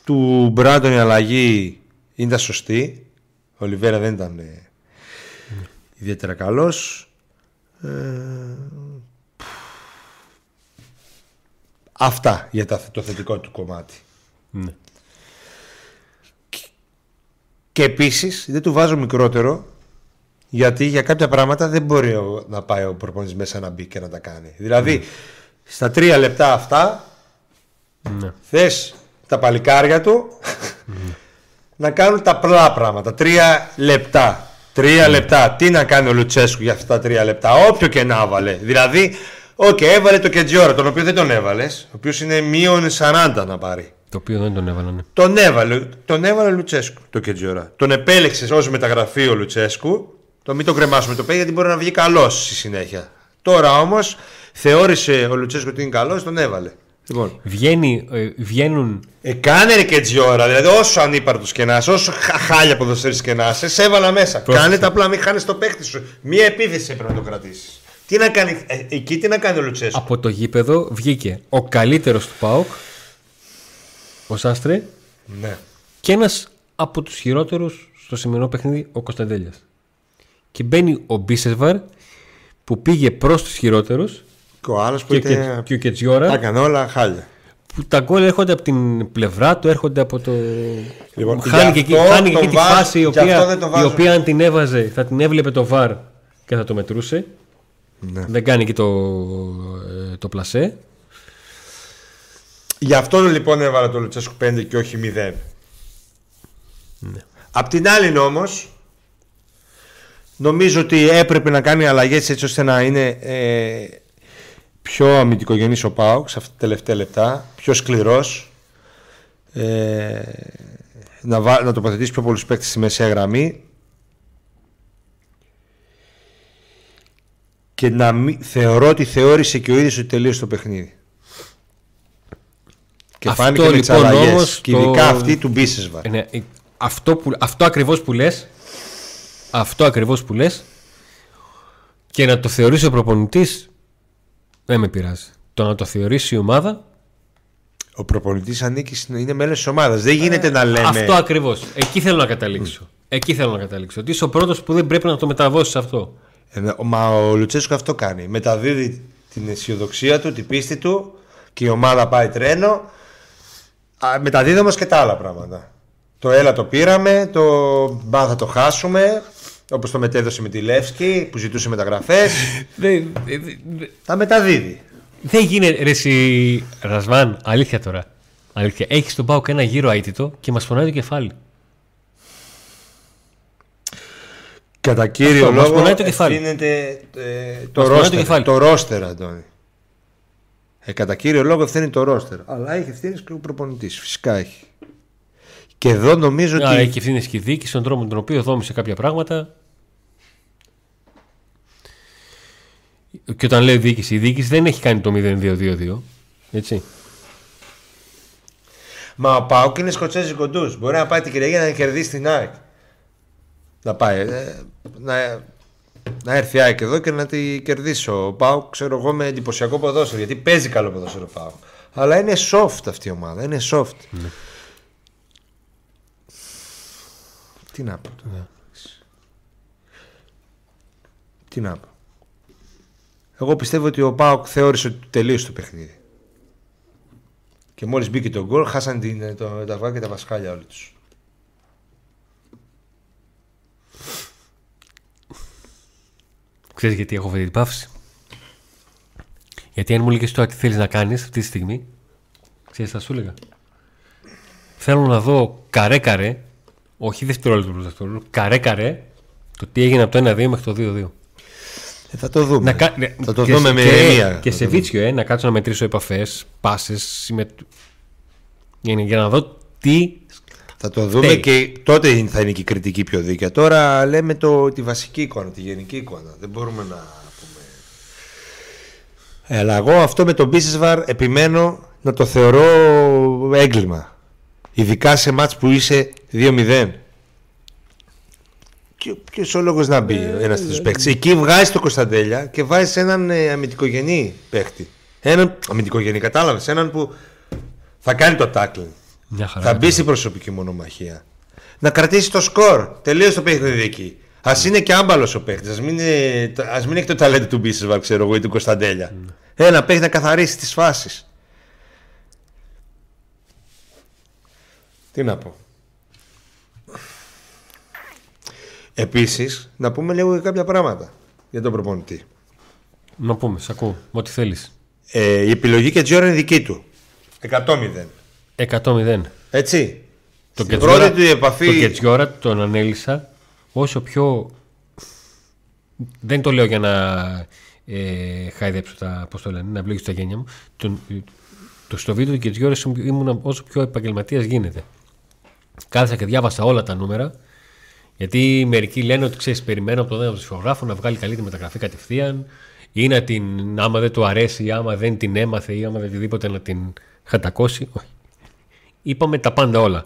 του Μπράντον η αλλαγή ήταν σωστή. Ο Λιβέρα δεν ήταν ε, ιδιαίτερα καλός. Ε, αυτά για τα- το θετικό του κομμάτι. Ναι. Και επίσης δεν του βάζω μικρότερο γιατί για κάποια πράγματα δεν μπορεί ο- να πάει ο προπονητής μέσα να μπει και να τα κάνει. Δηλαδή στα τρία λεπτά αυτά Ναι. θες τα παλικάρια του να κάνουν τα απλά πράγματα. Τρία λεπτά. Τρία λεπτά. Τι να κάνει ο Λουτσέσκου για αυτά τα τρία λεπτά; Όποιο και να έβαλε. Δηλαδή, οκ, έβαλε το Κετζιόρα, τον οποίο δεν τον έβαλες. Ο οποίος είναι μείον 40 να πάρει. Το οποίο δεν τον έβαλαν. ναι. Τον έβαλε, τον έβαλε ο Λουτσέσκου το Κετζιόρα. Τον επέλεξες ως μεταγραφή ο Λουτσέσκου. Το μην το κρεμάσουμε το παιδί γιατί μπορεί να βγει καλός στη συνέχεια. Τώρα όμως θεώρησε ο Λουτσέσκου ότι είναι καλός, τον έβαλε. Λοιπόν, Βγαίνει, ε, βγαίνουν. ε, κάνε ρε και έτσι ώρα. Δηλαδή, όσο ανύπαρκτος και να είσαι, όσο χα- χάλια ποδοσφαίρις και να είσαι, σε έβαλα μέσα. Πρόσεξε. Κάνε τα απλά, μην χάνεις το παίκτη σου. Μία επίθεση έπρεπε να το κρατήσεις. Τι να κάνει, ε, εκεί τι να κάνει ο Λουτσέσκου; Από το γήπεδο βγήκε ο καλύτερος του ΠΑΟΚ, ο Σάστρε, Ναι. και ένας από τους χειρότερους στο σημερινό παιχνίδι, ο Κωνσταντέλιας. Και μπαίνει ο Μπίσεσβαρ που πήγε προς τους χειρότερους Και ο άλλος που και, και, ήταν. και ο Τα Κετζιόρα έκανε όλα χάλια. που τα γκολ έρχονται από την πλευρά του, έρχονται από το. Λοιπόν, χάνει και, γι' εκεί, αυτό χάνει και τον εκεί τη βάζω- φάση η γι' αυτό οποία, δεν τον η βάζω. οποία αν την έβαζε θα την έβλεπε το βαρ και θα το μετρούσε. Ναι. Δεν κάνει και το, ε, το πλασέ. Γι' αυτό λοιπόν έβαλα το Λουτσέσκου 5 και όχι 0. Ναι. Απ' την άλλη όμως, νομίζω ότι έπρεπε να κάνει αλλαγές έτσι ώστε να είναι ε, πιο αμυντικογενής ο Πάουκ σε αυτά τα τελευταία λεπτά, πιο σκληρός, ε, να, βά, να τοποθετήσει πιο πολλούς παίκτες στη μεσαία γραμμή και να μην, θεωρώ ότι θεώρησε και ο ίδιος ότι τελείωσε το παιχνίδι. Και Αυτό φάνηκε με τις λοιπόν αλλαγές. όμως Και το- ειδικά αυτή του Μπίσεσβαρ. Ε, ναι, ε, αυτό, που, αυτό ακριβώς που λες αυτό ακριβώς που λες και να το θεωρήσει ο προπονητής δεν με πειράζει. Το να το θεωρήσει η ομάδα Ο προπονητής ανήκει, στην- είναι μέλος της ομάδας. Δεν γίνεται να λέμε. αυτό ακριβώς. Εκεί θέλω να καταλήξω. Εκεί θέλω να καταλήξω. Ότι είσαι ο πρώτος που δεν πρέπει να το μεταδώσεις αυτό. Ε, Μα ο Λουτσέσκο αυτό κάνει. Μεταδίδει την αισιοδοξία του, την πίστη του και η ομάδα πάει τρένο. Α, Μεταδίδει όμως και τα άλλα πράγματα. Το έλα το πήραμε, το μπα θα το χάσουμε. Όπως το μετέδωσε με τη Λεύσκη που ζητούσε μεταγραφές. Δεν, τα μεταδίδει. δεν γίνεται ρε εσύ Ρασβάν, αλήθεια τώρα. Αλήθεια. Έχεις στον Πάοκ ένα γύρο αίτητο και μας φωνάει το κεφάλι. Κατά κύριο Αυτό, μας λόγο πονάει το κεφάλι. ευθύνεται ε, το Μας πονάει το ρόστερ. κεφάλι. Το ρόστερ, Αντώνη. Ε, κατά κύριο λόγο ευθύνει το ρόστερ. Αλλά έχει ευθύνη και ο προπονητής. Φυσικά έχει. Και εδώ νομίζω Άρα ότι. έχει ευθύνε και η διοίκηση στον τρόπο με τον οποίο δόμησε κάποια πράγματα. Και όταν λέω διοίκηση, η διοίκηση δεν έχει κάνει το 0-2-2-2. Έτσι. Μα ο Πάουκ είναι σκοτσέζι κοντούς. Μπορεί να πάει την Κυριακή να κερδίσει την ΑΕΚ. Να πάει. ε, να, να έρθει η ΑΕΚ εδώ και να τη κερδίσει. Ο Πάουκ, ξέρω εγώ, με εντυπωσιακό ποδόσφαιρο. Γιατί παίζει καλό ποδόσφαιρο ο Πάουκ. Αλλά είναι soft αυτή η ομάδα. Είναι soft. Τι να πω τώρα. Τι να πω. Εγώ πιστεύω ότι ο Πάοκ θεώρησε ότι τελείωσε το παιχνίδι. Και μόλις μπήκε το γκολ, χάσαν την, το, τα αυγά και τα βασκάλια όλοι τους. Ξέρεις γιατί έχω αυτή την πάυση; Γιατί αν μου έλεγες τώρα τι θέλεις να κάνεις αυτή τη στιγμή, ξέρεις θα σου έλεγα. Θέλω να δω καρέ καρέ, όχι δευτερόλεπτο προς δευτερόλεπτο, καρέ καρέ, το τι έγινε από το 1-2 μέχρι το 2-2. Ε, θα το δούμε. Να κα... ναι, Θα το και δούμε σε- με και, ηρεμία. Και Θα σε το βίτσιο, ε, να κάτσω να μετρήσω επαφές, πάσε. Συμμετ... Για, να- για να δω τι. Θα το δούμε Φταίει. και τότε είναι- θα είναι και η κριτική πιο δίκαια. Τώρα λέμε το, τη βασική εικόνα, τη γενική εικόνα. Δεν μπορούμε να πούμε. Ε, Αλλά εγώ αυτό με τον Μπίσεσβαρ επιμένω να το θεωρώ έγκλημα. Ειδικά σε μάτς που είσαι 2-0. Ποιος ο λόγος να μπει ένας τέτοιος παίκτης. Εκεί βγάζει το Κωνσταντέλια και βάζεις έναν ε, αμυντικογενή παίκτη. Έναν αμυντικό γενή, κατάλαβες. Έναν που θα κάνει το tackling. Μια χαρά. Θα μπει στην προσωπική μονομαχία. Να κρατήσει το σκορ. Τελείω το παιχνίδι εκεί. Α είναι και άμπαλος ο παίχτη. Α μην, είναι- ας μην έχει το ταλέντο του Μπίσεσβαρ, ξέρω εγώ, ή του Κωνσταντέλια. Ένα παίχτη να καθαρίσει τις φάσεις. Τι να πω. Επίσης, να πούμε λίγο για κάποια πράγματα για τον προπονητή. Να πούμε, σ' ακούω. Ό,τι θέλεις. Ε, η επιλογή και Τζιόρα είναι δική του. 100-0. 100-0. Έτσι. Το Στην πρώτη του επαφή. Το Κετσιόρα τον ανέλησα όσο πιο. Δεν το λέω για να ε, χαϊδέψω τα. Πώς το λένε, να βλέπει τα γένια μου. Τον, το, στο βίντεο του Κετσιόρα ήμουν όσο πιο επαγγελματίας γίνεται. Κάθισα και διάβασα όλα τα νούμερα. Γιατί μερικοί λένε ότι ξέρεις, περιμένω από τον ένα ψηφογράφο να βγάλει καλή τη μεταγραφή κατευθείαν ή να την, άμα δεν του αρέσει, ή άμα δεν την έμαθε ή άμα δεν οτιδήποτε να την χατακώσει. Όχι. Είπαμε τα πάντα όλα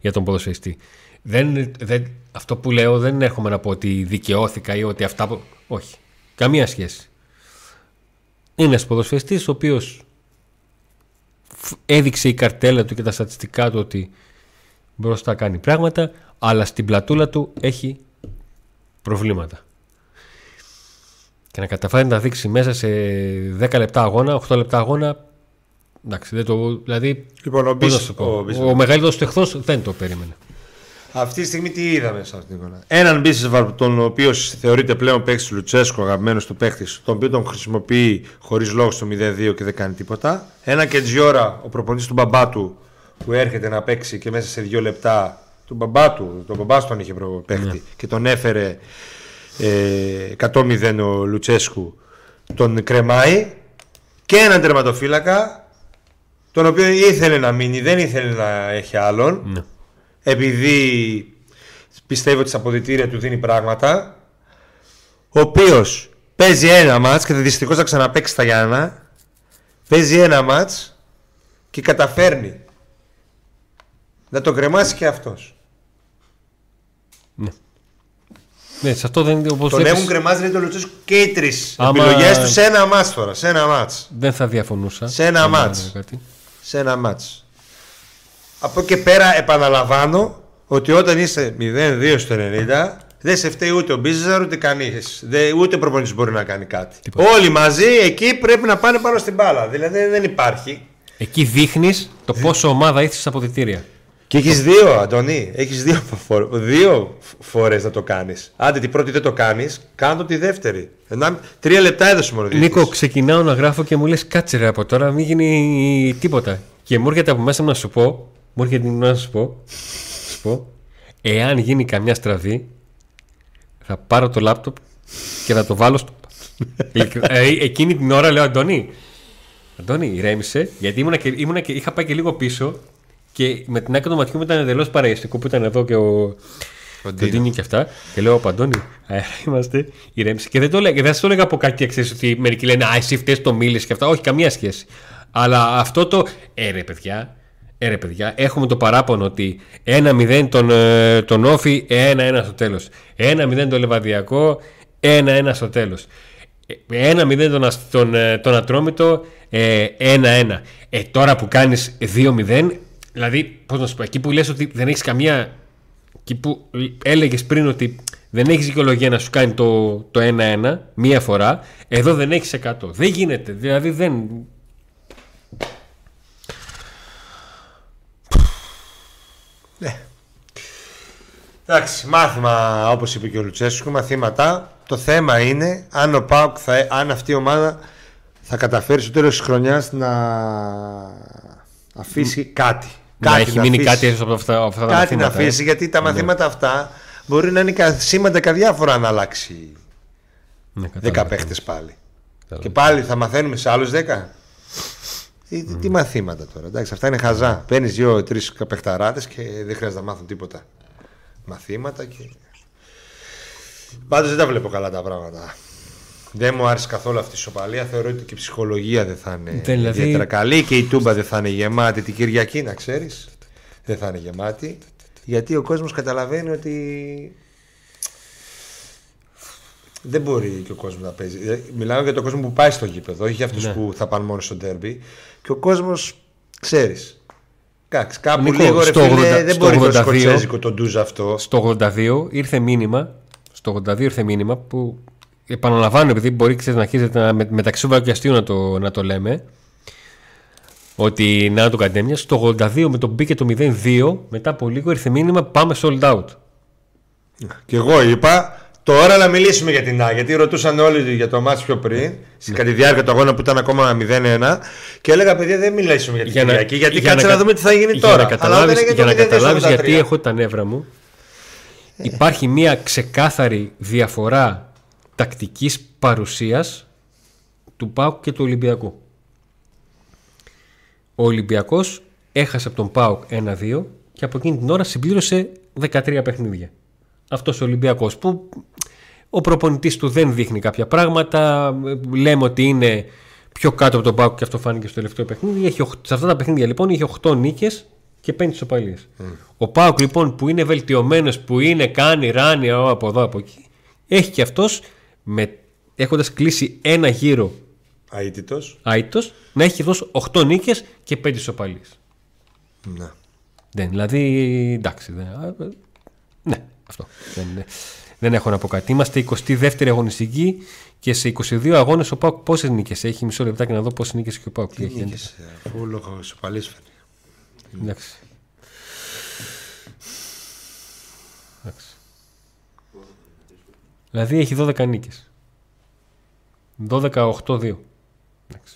για τον ποδοσφαιριστή. Δεν, δεν, αυτό που λέω δεν έρχομαι να πω ότι δικαιώθηκα ή ότι αυτά. που- Όχι. Καμία σχέση. Είναι ένας ποδοσφαιριστής ο οποίος έδειξε η καρτέλα του και τα στατιστικά του ότι μπροστά κάνει πράγματα, αλλά στην πλατούλα του έχει προβλήματα. Και να καταφέρει να τα δείξει μέσα σε 10 λεπτά αγώνα, 8 λεπτά αγώνα. Εντάξει, δεν το, δηλαδή Λοιπόν, ο Πώς να Μπίσ- σου πω. ο Ο, Μπίσ- ο μεγαλύτερος του εχθρός δεν το περίμενε. Αυτή τη στιγμή τι είδαμε σε αυτήν την εικόνα; Έναν Μπίσεσβαρ, τον οποίο θεωρείται πλέον παίκτης του Λουτσέσκο, αγαπημένος του παίκτη, τον οποίο τον χρησιμοποιεί χωρίς λόγο στο 0-2 και δεν κάνει τίποτα. Ένα Κετζιόρα, ο προπονητής του μπαμπά του, που έρχεται να παίξει και μέσα σε δύο λεπτά. Του μπαμπά του, τον μπαμπά του τον είχε προ- παίκτη και τον έφερε ε, 100-0 ο Λουτσέσκου. Τον κρεμάει και έναν τερματοφύλακα, τον οποίο ήθελε να μείνει, δεν ήθελε να έχει άλλον Ναι. επειδή πιστεύω ότι στα αποδητήρια του δίνει πράγματα ο οποίος παίζει ένα μάτς και δυστυχώς θα ξαναπαίξει στα Γιάννα παίζει ένα μάτς και καταφέρνει να τον κρεμάσει και αυτός Ναι, σε αυτό δεν όπως τον βλέπεις, έχουν κρεμάσει λέει, το Λουτσέσκου και οι τρεις Άμα- επιλογές τους σε ένα μάτς τώρα σε ένα μάτς δεν θα διαφωνούσα. Σε ένα Αν μάτς. έλεγα κάτι. σε ένα μάτς από εκεί και πέρα επαναλαμβάνω ότι όταν είσαι 0-2 στο 90 δεν σε φταίει ούτε ο Μπίζαρ ούτε κανείς. Ούτε ο προπονητής μπορεί να κάνει κάτι. Τίποτα. Όλοι μαζί εκεί πρέπει να πάνε πάνω στην μπάλα. Δηλαδή δεν υπάρχει. Εκεί δείχνεις το πόσο ομάδα ήρθε στα αποδητήρια. Και έχεις δύο, Αντωνί. Έχεις δύο, φο- δύο φορές να το κάνεις. Άντε την πρώτη δεν το κάνεις, κάνε το τη δεύτερη. Ενά, τρία λεπτά έδωσε μόνο διαιτητής. Νίκο, ξεκινάω να γράφω και μου λες κάτσε ρε από τώρα, μην γίνει τίποτα. Και μου έρχεται από μέσα μου να σου πω, μου έρχεται να σου πω, σου πω, εάν γίνει καμιά στραβή, θα πάρω το λάπτοπ και θα το βάλω στο. Ειλικρι- ε, εκείνη την ώρα λέω Αντώνη, Αντώνη, ηρέμησε, γιατί ήμουνα και, ήμουνα και, είχα πάει και λίγο πίσω και με την άκρη του ματιού μου ήταν εντελώς παραϊστικό που ήταν εδώ και ο, Ο το Ντίνι και αυτά. Και λέω, Παντώνη, αέρα είμαστε, ηρέμησε. Και δεν το, έλεγα, δεν σου το έλεγα από κακή ξέρεις ότι μερικοί λένε Α, εσύ φταίεις το μίλησε και αυτά. Όχι, καμία σχέση. Αλλά αυτό το. Ε, ρε παιδιά, ε, ρε παιδιά, έχουμε το παράπονο ότι 1-0 τον, ε, τον Όφη, 1-1 στο τέλος. 1-0 τον Λεβαδιακό, 1-1 στο τέλος. 1-0 τον, Ασ- τον, ε, τον Ατρόμητο, ε, 1-1. Ε, τώρα που κάνεις 2-0, δηλαδή, πώς να σου πω, εκεί που λες ότι δεν έχεις καμία Εκεί που έλεγες πριν ότι δεν έχεις δικαιολογία να σου κάνει το, το 1-1 μία φορά, εδώ δεν έχεις 100. Δεν γίνεται. Δηλαδή δεν. Εντάξει, μάθημα όπως είπε και ο Λουτσέσκου, μαθήματα. Το θέμα είναι αν, ο ΠΑΟΚ θα, αν αυτή η ομάδα θα καταφέρει στο τέλος της χρονιάς να αφήσει κάτι. Να κάτι έχει μείνει αφήσει. κάτι έστω από αυτά, από αυτά τα Κάτι μαθήματα, να αφήσει, ε. γιατί τα μαθήματα αυτά μπορεί να είναι κα- σήματα καδιάφορα να αλλάξει Ναι, 10 κατάλαβα. παίχτες πάλι. Κατάλαβα. Και πάλι θα μαθαίνουμε σε άλλους 10. Τι, τι- τι μαθήματα τώρα, εντάξει, αυτά είναι χαζά. Παίρνεις δύο-τρει παιχταράδε και δεν χρειάζεται να μάθουν τίποτα. Μαθήματα και. Πάντως δεν τα βλέπω καλά τα πράγματα. Δεν μου άρεσε καθόλου αυτή η σοπαλία. Θεωρώ ότι και η ψυχολογία δεν θα είναι Δεν, δηλαδή- ιδιαίτερα καλή και η τούμπα δεν θα είναι γεμάτη την Κυριακή, να ξέρεις. Δεν θα είναι γεμάτη. Γιατί ο κόσμος καταλαβαίνει ότι. δεν μπορεί και ο κόσμος να παίζει. Ε, Μιλάμε για τον κόσμο που πάει στο γήπεδο, όχι για αυτούς Ναι. που θα πάνε μόνο στο ντέρμπι. Και ο κόσμος, ξέρεις. Εντάξει, κάπου Νικό, λίγο ρε στο φίλε, 80 δεν στο μπορεί το 82 σκοτσέζικο το ντουζ αυτό. Στο 82 ήρθε μήνυμα, στο 82 ήρθε μήνυμα που επαναλαμβάνω επειδή μπορεί ξέρεις, να αρχίζετε να, με, μεταξύ βάρου και αστείου να το, να το λέμε ότι να το κατέμια στο 82 με τον μπήκε το 0-2 μετά από λίγο ήρθε μήνυμα πάμε sold out Και εγώ είπα, τώρα να μιλήσουμε για την Α. Γιατί ρωτούσαν όλοι για το μάτς πιο πριν, στην Ναι. κατά τη διάρκεια του αγώνα που ήταν ακόμα 0-1. Και έλεγα, παιδιά, δεν μιλήσουμε για την Για να- Κυριακή, γιατί για κάτσε να να, κα- δούμε τι θα γίνει για τώρα. να Αλλά καταλάβεις, όταν έγινε για το να 0-2 καταλάβεις στο γιατί 83. έχω τα νεύρα μου υπάρχει μια ξεκάθαρη διαφορά τακτικής παρουσίας του ΠΑΟΚ και του Ολυμπιακού. Ο Ολυμπιακός έχασε από τον ΠΑΟΚ 1-2 και από εκείνη την ώρα συμπλήρωσε 13 παιχνίδια. Αυτός ο Ολυμπιακός που ο προπονητής του δεν δείχνει κάποια πράγματα, λέμε ότι είναι πιο κάτω από τον ΠΑΟΚ και αυτό φάνηκε στο τελευταίο παιχνίδι. Έχει, οχ- σε αυτά τα παιχνίδια λοιπόν είχε 8 νίκες και 5 ισοπαλίες. Ο ΠΑΟΚ λοιπόν που είναι βελτιωμένος, που είναι κάνει ράνι α, από εδώ από εκεί, έχει και αυτός με, έχοντας κλείσει ένα γύρο Αίτητος. άιτος να έχει δώσει 8 νίκες και 5 ισοπαλίες. Ναι. Δεν, δηλαδή εντάξει. Δεν, α, ε, ναι, αυτό. Δεν, ναι. δεν έχω να πω κάτι. Είμαστε 22η αγωνιστική και σε 22 αγώνες ο Πάουκ πόσες νίκες έχει; Μισό λεπτάκι να δω πόσες νίκες έχει ο Πάουκ. Τι έχει, Νίκες, ε, Αφού λόγω ισοπαλής φαίνεται. Εντάξει. Εντάξει. Δηλαδή έχει 12 νίκες. 12-8-2. Εντάξει.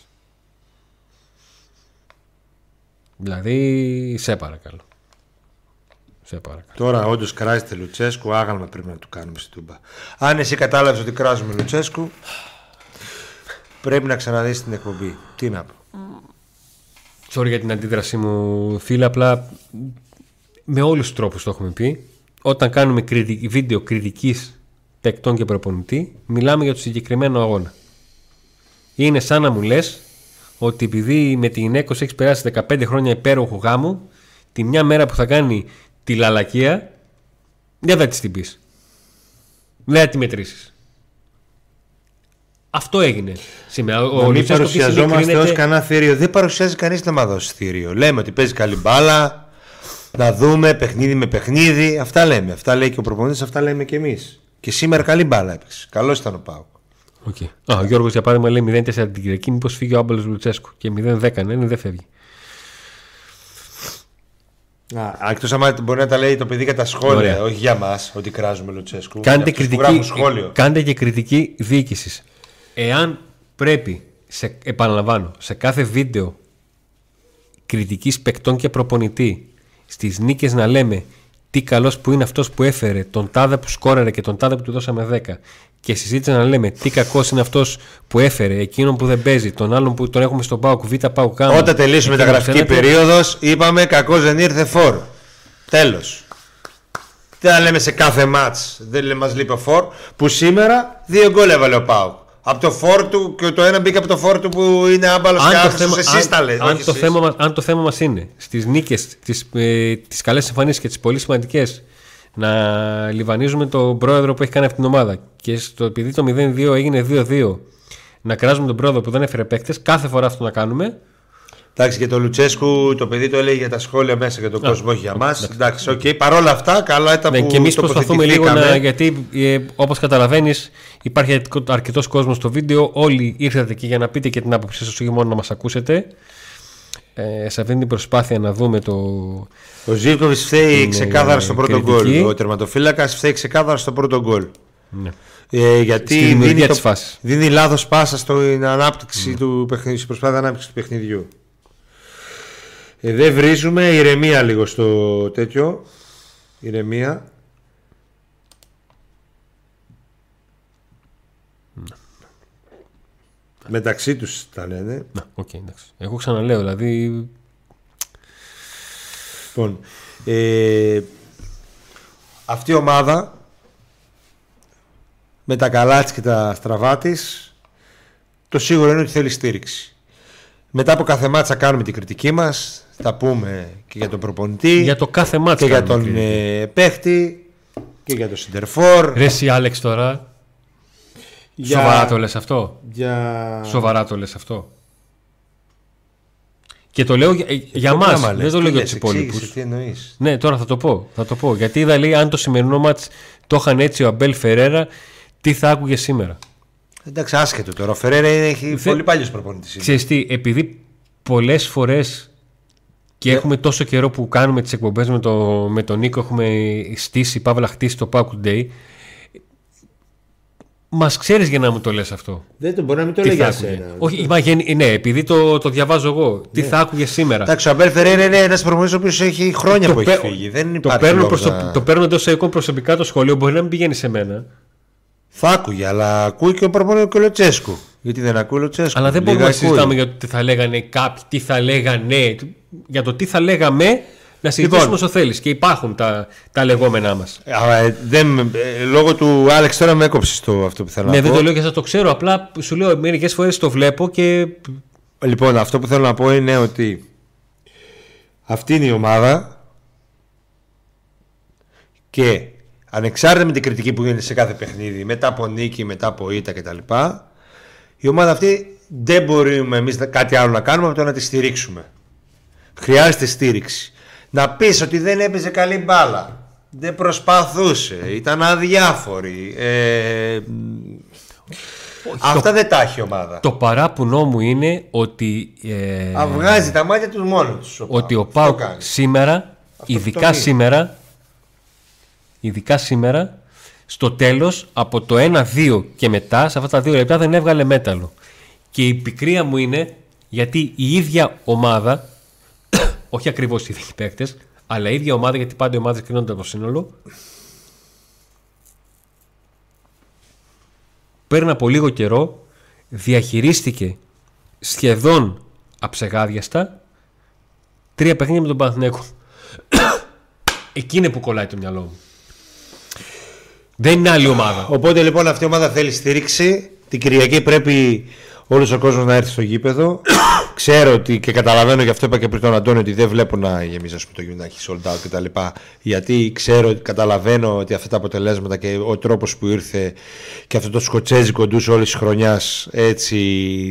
Δηλαδή, σε παρακαλώ. Σε παρακαλώ. Τώρα όντως κράζεται Λουτσέσκου, άγαλμα πρέπει να του κάνουμε στην Τούμπα. Αν εσύ κατάλαβες ότι κράζουμε Λουτσέσκου, πρέπει να ξαναδείς την εκπομπή. Τι να πω. Sorry για την αντίδρασή μου, φίλε. Απλά με όλους τους τρόπους το έχουμε πει. Όταν κάνουμε κριτική, βίντεο κριτικής παικτών και προπονητή, μιλάμε για το συγκεκριμένο αγώνα. Είναι σαν να μου λες ότι επειδή με την Νέκο έχει περάσει 15 χρόνια υπέροχου γάμου, τη μια μέρα που θα κάνει τη λαλακία, δεν θα της την πεις. Δεν θα τη μετρήσεις. Αυτό έγινε σήμερα. Ο να μην Λουτσέσκο αυτή τη στιγμή παρουσιαζόμαστε κρίνεται- ως κανένα θηρίο. Δεν παρουσιάζει κανείς να μας δώσει θηρίο. Λέμε ότι παίζει καλή μπάλα, να δούμε παιχνίδι με παιχνίδι. Αυτά λέμε. Αυτά λέει και ο προπονητής, αυτά λέμε και εμείς. Και σήμερα καλή μπάλα έπαιξε. Καλός ήταν ο Πάουκ. Okay. Α, ο Γιώργος για παράδειγμα λέει 0-4 την Κυριακή. Μήπως φύγει ο Άμπαλο Λουτσέσκου. Και 0-10, ναι, ναι, δεν φεύγει. Εκτός άμα μπορεί να τα λέει το παιδί για τα σχόλια, Ωραία. όχι για μας, ότι κράζουμε Λουτσέσκου. Κάντε, Για αυτούς που κριτική, γράφουν σχόλιο. κάντε και κριτική διοίκησης. Εάν πρέπει, σε, επαναλαμβάνω, σε κάθε βίντεο κριτικής παικτών και προπονητή στις νίκες να λέμε τι καλός που είναι αυτός που έφερε τον τάδε που σκόραρε και τον τάδε που του δώσαμε 10 και συζήτηση να λέμε τι κακός είναι αυτός που έφερε εκείνον που δεν παίζει τον άλλον που τον έχουμε στον ΠΑΟΚ Β ΠΑΟΚ Γ Όταν τελείωσε η εκείνον μεταγραφική που θέλετε, περίοδος, είπαμε κακός δεν ήρθε φόρ. Τέλος. Δεν θα λέμε σε κάθε μάτς. Δεν λέμε, μας λείπει ο φόρ. Που σήμερα δύο γκολ έβαλε ο Πάουκ. Από το φόρ του και το ένα μπήκε από το φόρ του που είναι άμπαλος και αν το, άξιος. θέμα, Εσείς τα λέτε. αν, όχι αν, το εσείς. θέμα μας, αν το θέμα μας είναι στις νίκες, τις, ε, τις καλές εμφανίσεις και τις πολύ σημαντικές να λιβανίζουμε τον πρόεδρο που έχει κάνει αυτή την ομάδα και στο, επειδή το 0-2 έγινε 2-2 να κράζουμε τον πρόεδρο που δεν έφερε παίκτες κάθε φορά αυτό να κάνουμε Εντάξει, και το Λουτσέσκου το παιδί το έλεγε για τα σχόλια μέσα για τον κόσμο, όχι για μας. Εντάξει, οκ. Παρ' όλα αυτά, καλά ήταν ναι, που και εμείς προσπαθούμε λίγο να, τοποθετηθήκαμε. γιατί ε, όπως καταλαβαίνεις υπάρχει αρκετός κόσμος στο βίντεο όλοι ήρθατε και για να πείτε και την άποψή σας όχι μόνο να μας ακούσετε ε, σε αυτή την προσπάθεια να δούμε το, Ο Ζίβκοβιτς φταίει Είναι ξεκάθαρα στο πρώτο κριτική. γκολ. Ο τερματοφύλακας φταίει ξεκάθαρα στο πρώτο γκολ. ναι. Ε, γιατί Στη δημιουργία δίνει, της φάσης. δίνει λάθος πάσα στην ανάπτυξη του παιχνιδιού, στην προσπάθεια ανάπτυξης του παιχνιδιού. Ε, δεν βρίζουμε, ηρεμία λίγο στο τέτοιο. Ηρεμία. Μεταξύ τους τα λένε. Να, οκ, εντάξει. Εγώ ξαναλέω, δηλαδή. Λοιπόν, ε, αυτή η ομάδα με τα καλά της και τα στραβά της το σίγουρο είναι ότι θέλει στήριξη. Μετά από κάθε μάτσα κάνουμε την κριτική μας θα πούμε και για τον προπονητή Για το κάθε μάτσο. και για τον ε, παίχτη και για τον Σιντερφόρ Ρε εσύ Άλεξ τώρα. Για... Σοβαρά το λες αυτό; Για... Σοβαρά το λες αυτό; Και το λέω για, για μας. Δεν το λέω για τους υπόλοιπους. Τι εννοείς. Ναι, τώρα θα το πω. Θα το πω. Γιατί είδα λέει αν το σημερινό μάτς το είχαν έτσι ο Αμπέλ Φερέρα, τι θα άκουγε σήμερα; Εντάξει, άσχετο τώρα. Ο Φερέρα έχει Θε- πολύ παλιός προπονητής. Ξέρεις τι, επειδή πολλές φορές και Ναι. έχουμε τόσο καιρό που κάνουμε τις εκπομπές με, το, με τον Νίκο έχουμε στήσει, παύλα χτίσει το Pack Day μας ξέρεις για να μου το λες αυτό. Δεν το μπορεί να μην το Τι λέει θα για άκουγε. σένα. Όχι, μα γεν- ναι, επειδή το, το διαβάζω εγώ. Τι θα άκουγε σήμερα. Εντάξει, ο Αμπέλ Φεραίρα είναι ένας προπονητής ο οποίος έχει χρόνια Το που παι- έχει φύγει. Δεν το υπάρχει παίρνω, λόγος προσω... να- το παίρνω εντός εικόν προσωπικά το σχολείο, μπορεί να μην πηγαίνει σε μένα. Θα άκουγε, αλλά ακούει και ο προπονητή και ο Λοτσέσκου. Γιατί δεν ακούει ο Λοτσέσκου. Αλλά δεν Λίγα μπορούμε να ακούει. συζητάμε για το τι θα λέγανε κάποιοι, τι θα λέγανε. Για το τι θα λέγαμε να συζητήσουμε Λοιπόν. όσο θέλεις. Και υπάρχουν τα, τα λεγόμενά μας. Α, ε, δεν, ε, λόγω του Άλεξ τώρα με έκοψες το αυτό που θέλω Ναι, να δεν πω. το λέω και σας το ξέρω. Απλά σου λέω μερικές φορές το βλέπω και. Λοιπόν, αυτό που θέλω να πω είναι ότι αυτή είναι η ομάδα και ανεξάρτητα με την κριτική που γίνεται σε κάθε παιχνίδι, μετά από νίκη, μετά από ήττα κτλ. Η ομάδα αυτή δεν μπορούμε εμείς να- κάτι άλλο να κάνουμε από το να τη στηρίξουμε. Χρειάζεται στήριξη. Να πεις ότι δεν έπαιζε καλή μπάλα. Δεν προσπαθούσε. Ήταν αδιάφορη. Ε, αυτά δεν τα έχει η ομάδα. Το παράπονο μου είναι ότι. Ε, Α, βγάζει τα μάτια τους μόνος τους. ότι ο Αυτό Πάουκ κάνει. σήμερα, που ειδικά τον είδε. σήμερα, ειδικά σήμερα, στο τέλος, από το 1-2 και μετά, σε αυτά τα δύο λεπτά δεν έβγαλε μέταλλο. Και η πικρία μου είναι γιατί η ίδια ομάδα, όχι ακριβώς οι ίδιοι παίκτες, αλλά η ίδια ομάδα, γιατί πάντα οι ομάδες κρίνονται από το σύνολο, πριν από λίγο καιρό διαχειρίστηκε σχεδόν αψεγάδιαστα τρία παιχνίδια με τον Παναθηναίκο. Εκεί είναι που κολλάει το μυαλό μου. Δεν είναι άλλη ομάδα. Οπότε λοιπόν αυτή η ομάδα θέλει στήριξη. Την Κυριακή πρέπει όλος ο κόσμος να έρθει στο γήπεδο. Ξέρω ότι και καταλαβαίνω γι' αυτό είπα και πριν τον Αντώνη ότι δεν βλέπω να γεμίζει ας πούμε, το γήπεδο να έχει sold out κτλ. Γιατί ξέρω, καταλαβαίνω ότι αυτά τα αποτελέσματα και ο τρόπος που ήρθε και αυτό το σκοτσέζικο ντους όλης της χρονιάς έτσι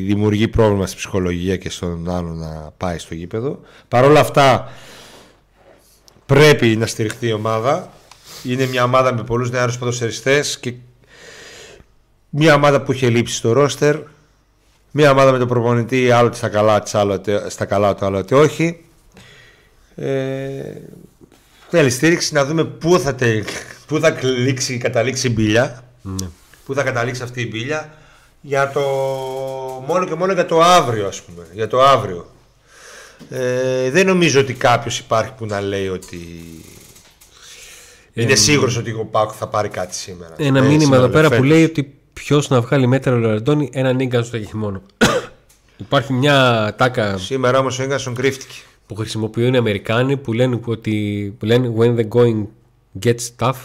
δημιουργεί πρόβλημα στη ψυχολογία και στον άλλο να πάει στο γήπεδο. Παρ' όλα αυτά πρέπει να στηριχθεί η ομάδα. Είναι μια ομάδα με πολλούς νεαρούς ποδοσφαιριστές και μια ομάδα που είχε λείψει στο ρόστερ. Μια ομάδα με τον προπονητή άλλοτε στα καλά της, άλλοτε στα καλά του, άλλοτε όχι. Ε, θέλει στήριξη να δούμε πού θα, τε, πού θα κλείξει, καταλήξει η μπίλια. Ναι. Πού θα καταλήξει αυτή η μπίλια. Για το, μόνο και μόνο για το αύριο ας πούμε. Για το αύριο. Ε, δεν νομίζω ότι κάποιος υπάρχει που να λέει ότι είναι σίγουρος ότι ο Πάκου θα πάρει κάτι σήμερα. Ένα Ε, μήνυμα σήμερα, εδώ πέρα που φέτος. λέει ότι ποιος να βγάλει μέτρα ο Λαραντώνη, έναν νίγκα στο χειμώνα. Υπάρχει μια τάκα Σήμερα όμως ο Έγκασον κρύφτηκε. που χρησιμοποιούν οι Αμερικάνοι που λένε ότι που λένε when the going gets tough,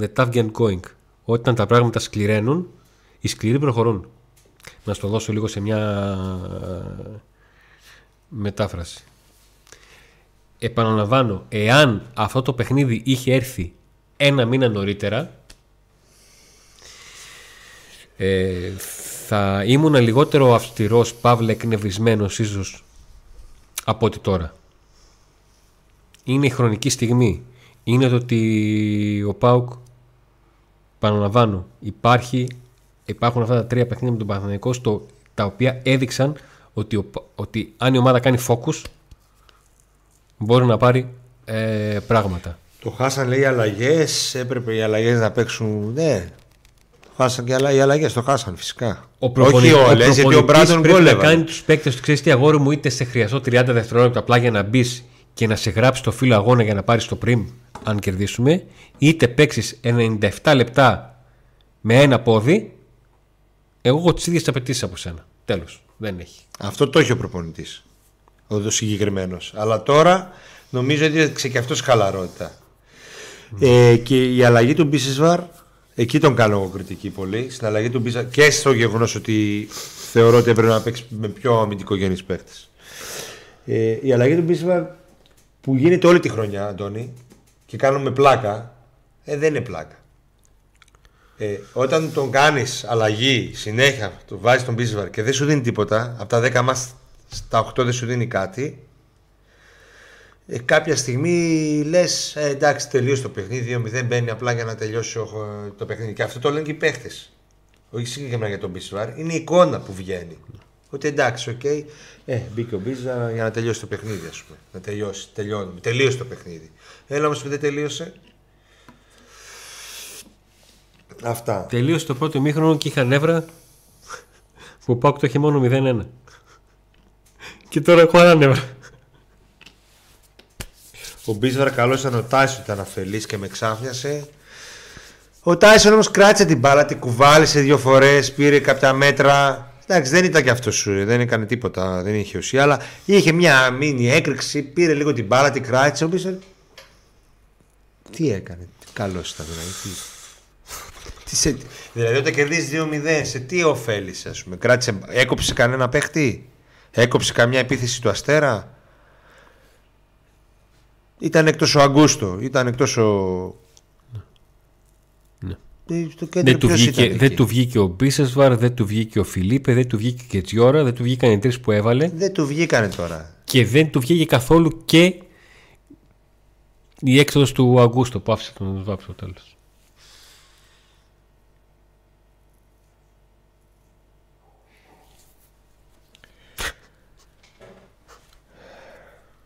the tough get going. Όταν τα πράγματα σκληραίνουν, οι σκληροί προχωρούν. Να στο δώσω λίγο σε μια ε, μετάφραση. Επαναλαμβάνω, εάν αυτό το παιχνίδι είχε έρθει ένα μήνα νωρίτερα, ε, θα ήμουν λιγότερο αυστηρός, παύλα εκνευρισμένος ίσως από ότι τώρα. Είναι η χρονική στιγμή. Είναι το ότι ο Πάουκ, παραλαμβάνω, υπάρχει, υπάρχουν αυτά τα τρία παιχνίδια με τον Παναθηναϊκό στο, τα οποία έδειξαν ότι, ο, Πα- ότι αν η ομάδα κάνει focus μπορεί να πάρει ε, πράγματα. Το χάσαν λέει οι αλλαγές. Έπρεπε οι αλλαγές να παίξουν. Ναι. Το χάσαν και άλλα- οι αλλαγές. Το χάσαν φυσικά. Ο προπονη- Όχι όλε, γιατί ο προπονητής Μπράντον πρέπει γκολ να έβαλε. κάνει τους παίκτες του. Ξέρεις τι αγόρι μου, είτε σε χρειαστώ 30 δευτερόλεπτα απλά για να μπεις και να σε γράψει το φύλλο αγώνα για να πάρεις το πριμ, αν κερδίσουμε, είτε παίξεις 97 λεπτά με ένα πόδι. Εγώ έχω τις ίδιες απαιτήσεις από σένα. Τέλος. Δεν έχει. Αυτό το έχει ο προπονητής. Ο συγκεκριμένος. Αλλά τώρα νομίζω ότι έδειξε και αυτός χαλαρότητα. Ε, και η αλλαγή του Μπίσεσβαρ, εκεί τον κάνω εγώ κριτική πολύ. Στην αλλαγή του Μπίσεσβαρ και στο γεγονός ότι θεωρώ ότι έπρεπε να παίξει με πιο αμυντικογενεί παίχτε. Ε, η αλλαγή του Μπίσεσβαρ που γίνεται όλη τη χρονιά, Αντώνη, και κάνουμε πλάκα, ε, δεν είναι πλάκα. Ε, όταν τον κάνεις αλλαγή συνέχεια, το βάζεις τον Μπίσεσβαρ και δεν σου δίνει τίποτα, από τα 10 ματς τα 8 δεν σου δίνει κάτι. Ε, κάποια στιγμή λες, ε, εντάξει, τελείωσε το παιχνίδι. 2-0 μπαίνει απλά για να τελειώσει το παιχνίδι. Και αυτό το λένε και οι παίχτες. Όχι συγκεκριμένα για τον Μπίσεσβαρ. Είναι η εικόνα που βγαίνει. Ότι εντάξει, ok, okay, ε, μπήκε ο Μπίζα για να τελειώσει το παιχνίδι, ας πούμε. Να τελειώσει, τελειώνει. Τελείωσε το παιχνίδι. Έλα όμως που δεν τελείωσε. Αυτά. Τελείωσε το πρώτο ημίχρονο και είχα νεύρα που πάω το είχε μόνο 0-1. Και τώρα έχω άλλα νεύρα. Ο Μπίσβαρ καλό ήταν ο Τάισον ήταν αφελής και με ξάφνιασε. Ο Τάισον όμως κράτησε την μπάλα, την κουβάλισε δύο φορές, πήρε κάποια μέτρα. Εντάξει, δεν ήταν και αυτός σου, δεν έκανε τίποτα, δεν είχε ουσία, αλλά είχε μια μήνυ έκρηξη, πήρε λίγο την μπάλα, την κράτησε. Ο Μπίσβαρ. Τι έκανε, καλός ήταν δηλαδή. Τι... σε... Δηλαδή όταν κερδίζεις 2-0, σε τι ωφέλησε, ας πούμε. Κράτησε, έκοψε κανένα παίχτη, έκοψε καμιά επίθεση του Αστέρα; Ήταν εκτός ο Αγκούστο, ήταν εκτός ο... Ναι. Δεν του, βγήκε, δεν του βγήκε ο Μπίσεσβαρ, δεν του βγήκε ο Φιλίπε, δεν του βγήκε και Τζιόρα, δεν του βγήκαν οι τρεις που έβαλε. Δεν του βγήκανε τώρα. Και δεν του βγήκε καθόλου και η έξοδος του Αγκούστο που άφησε τον Βάψο στο τέλος.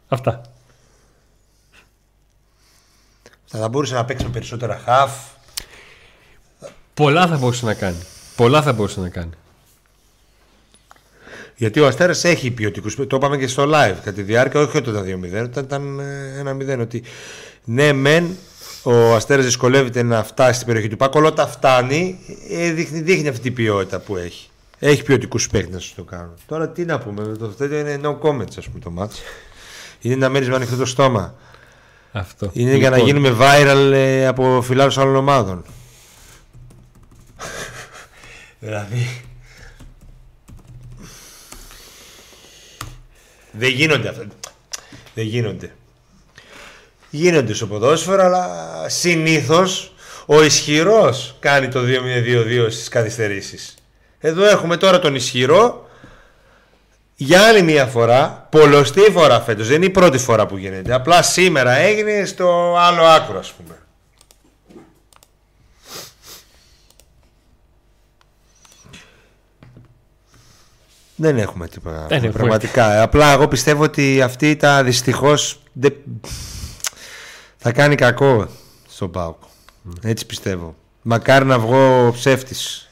Αυτά. Θα μπορούσε να παίξει με περισσότερα χαφ. Πολλά θα μπορούσε να κάνει. Πολλά θα μπορούσε να κάνει. Γιατί ο Αστέρας έχει ποιοτικού. Το είπαμε και στο live κατά τη διάρκεια, όχι όταν ήταν 2-0, όταν ήταν 1-0. Ε, ότι ναι, μεν ο Αστέρας δυσκολεύεται να φτάσει στην περιοχή του Πάκου, αλλά όταν φτάνει, ε, δείχνει, δείχνει αυτή την ποιότητα που έχει. Έχει ποιοτικούς παίκτες να σου το κάνουν. Τώρα τι να πούμε, το τέτοιο είναι no comments, ας πούμε το μάτς. Είναι να μένει με ανοιχτό το στόμα. Αυτό. Είναι για να λοιπόν. γίνουμε viral ε, από φιλάρου άλλων ομάδων. δηλαδή. Δεν γίνονται αυτά. Δεν γίνονται. Γίνονται στο ποδόσφαιρο, αλλά συνήθως ο ισχυρός κάνει το 2-2-2 στις καθυστερήσεις. Εδώ έχουμε τώρα τον ισχυρό για άλλη μια φορά, πολλωστή φορά φέτος. Δεν είναι η πρώτη φορά που γίνεται. Απλά σήμερα έγινε στο άλλο άκρο, ας πούμε. Δεν έχουμε τίποτα. Δεν πραγματικά. Απλά εγώ πιστεύω ότι αυτή τα δυστυχώς θα κάνει κακό στον Πάουκ. Έτσι πιστεύω. Μακάρι να βγω ψεύτης.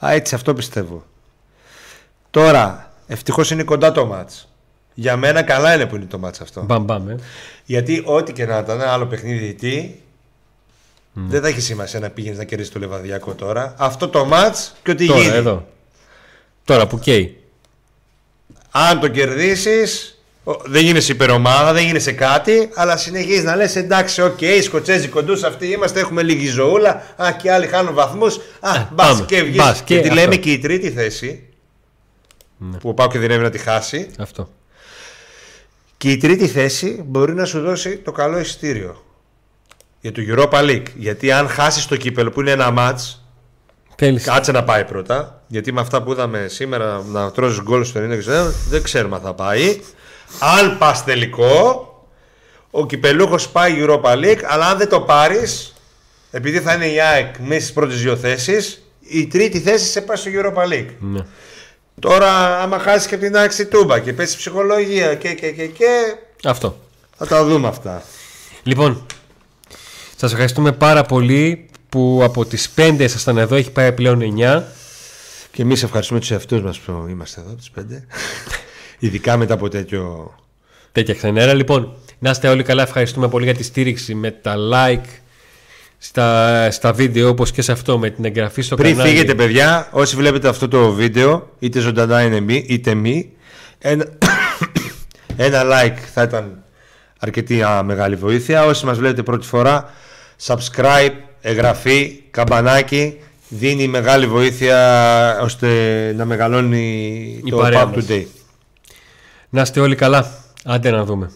Έτσι αυτό πιστεύω. Τώρα, Ευτυχώς είναι κοντά το μάτς. Για μένα καλά είναι που είναι το μάτς αυτό. Μπαμ, μπαμ, ε. Γιατί ό,τι και να ήταν, άλλο παιχνίδι τι, δεν θα έχει σημασία να πήγαινες να κερδίσεις το λεβαδιακό τώρα. Αυτό το μάτς και ό,τι τώρα, γίνει. Εδώ. Τώρα που καίει. Αν το κερδίσεις, δεν γίνεσαι υπερομάδα, δεν γίνεσαι κάτι, αλλά συνεχίζεις να λες: Εντάξει, ok, okay, Σκοτσέζικο ντους αυτοί είμαστε, έχουμε λίγη ζωούλα. Α, και άλλοι χάνουν βαθμούς. Α, ε, μπας και βγεις. Και τη λέμε και η τρίτη θέση ναι. που ο ΠΑΟΚ κινδυνεύει να τη χάσει. Αυτό. Και η τρίτη θέση μπορεί να σου δώσει το καλό εισιτήριο για το Europa League. Γιατί αν χάσεις το κύπελο που είναι ένα ματ. Κάτσε να πάει πρώτα. Γιατί με αυτά που είδαμε σήμερα να τρώσει γκολ στο 90 δεν ξέρουμε αν θα πάει. Αν πας τελικό, ο κυπελούχος πάει Europa League, αλλά αν δεν το πάρεις, επειδή θα είναι η ΑΕΚ μέσα στις πρώτες δύο θέσεις, η τρίτη θέση σε πάει στο Europa League. Ναι. Τώρα, άμα χάσεις και από την άξι τούμπα και πέσει ψυχολογία και, και, και, και. Αυτό. Θα τα δούμε αυτά. Λοιπόν, σας ευχαριστούμε πάρα πολύ που από τις 5 ήσασταν εδώ, έχει πάει πλέον 9. Και εμείς ευχαριστούμε τους εαυτούς μας που είμαστε εδώ, τι 5. Ειδικά μετά από τέτοιο. Τέτοια ξενέρα. Λοιπόν, να είστε όλοι καλά. Ευχαριστούμε πολύ για τη στήριξη με τα like, στα, στα βίντεο όπως και σε αυτό με την εγγραφή στο Πριν κανάλι. Πριν φύγετε παιδιά, όσοι βλέπετε αυτό το βίντεο, είτε ζωντανά είναι μη, είτε μη, ένα, ένα like θα ήταν αρκετή μεγάλη βοήθεια. Όσοι μας βλέπετε πρώτη φορά, subscribe, εγγραφή, καμπανάκι, δίνει μεγάλη βοήθεια ώστε να μεγαλώνει Η το Pub Today. Να είστε όλοι καλά. Άντε να δούμε.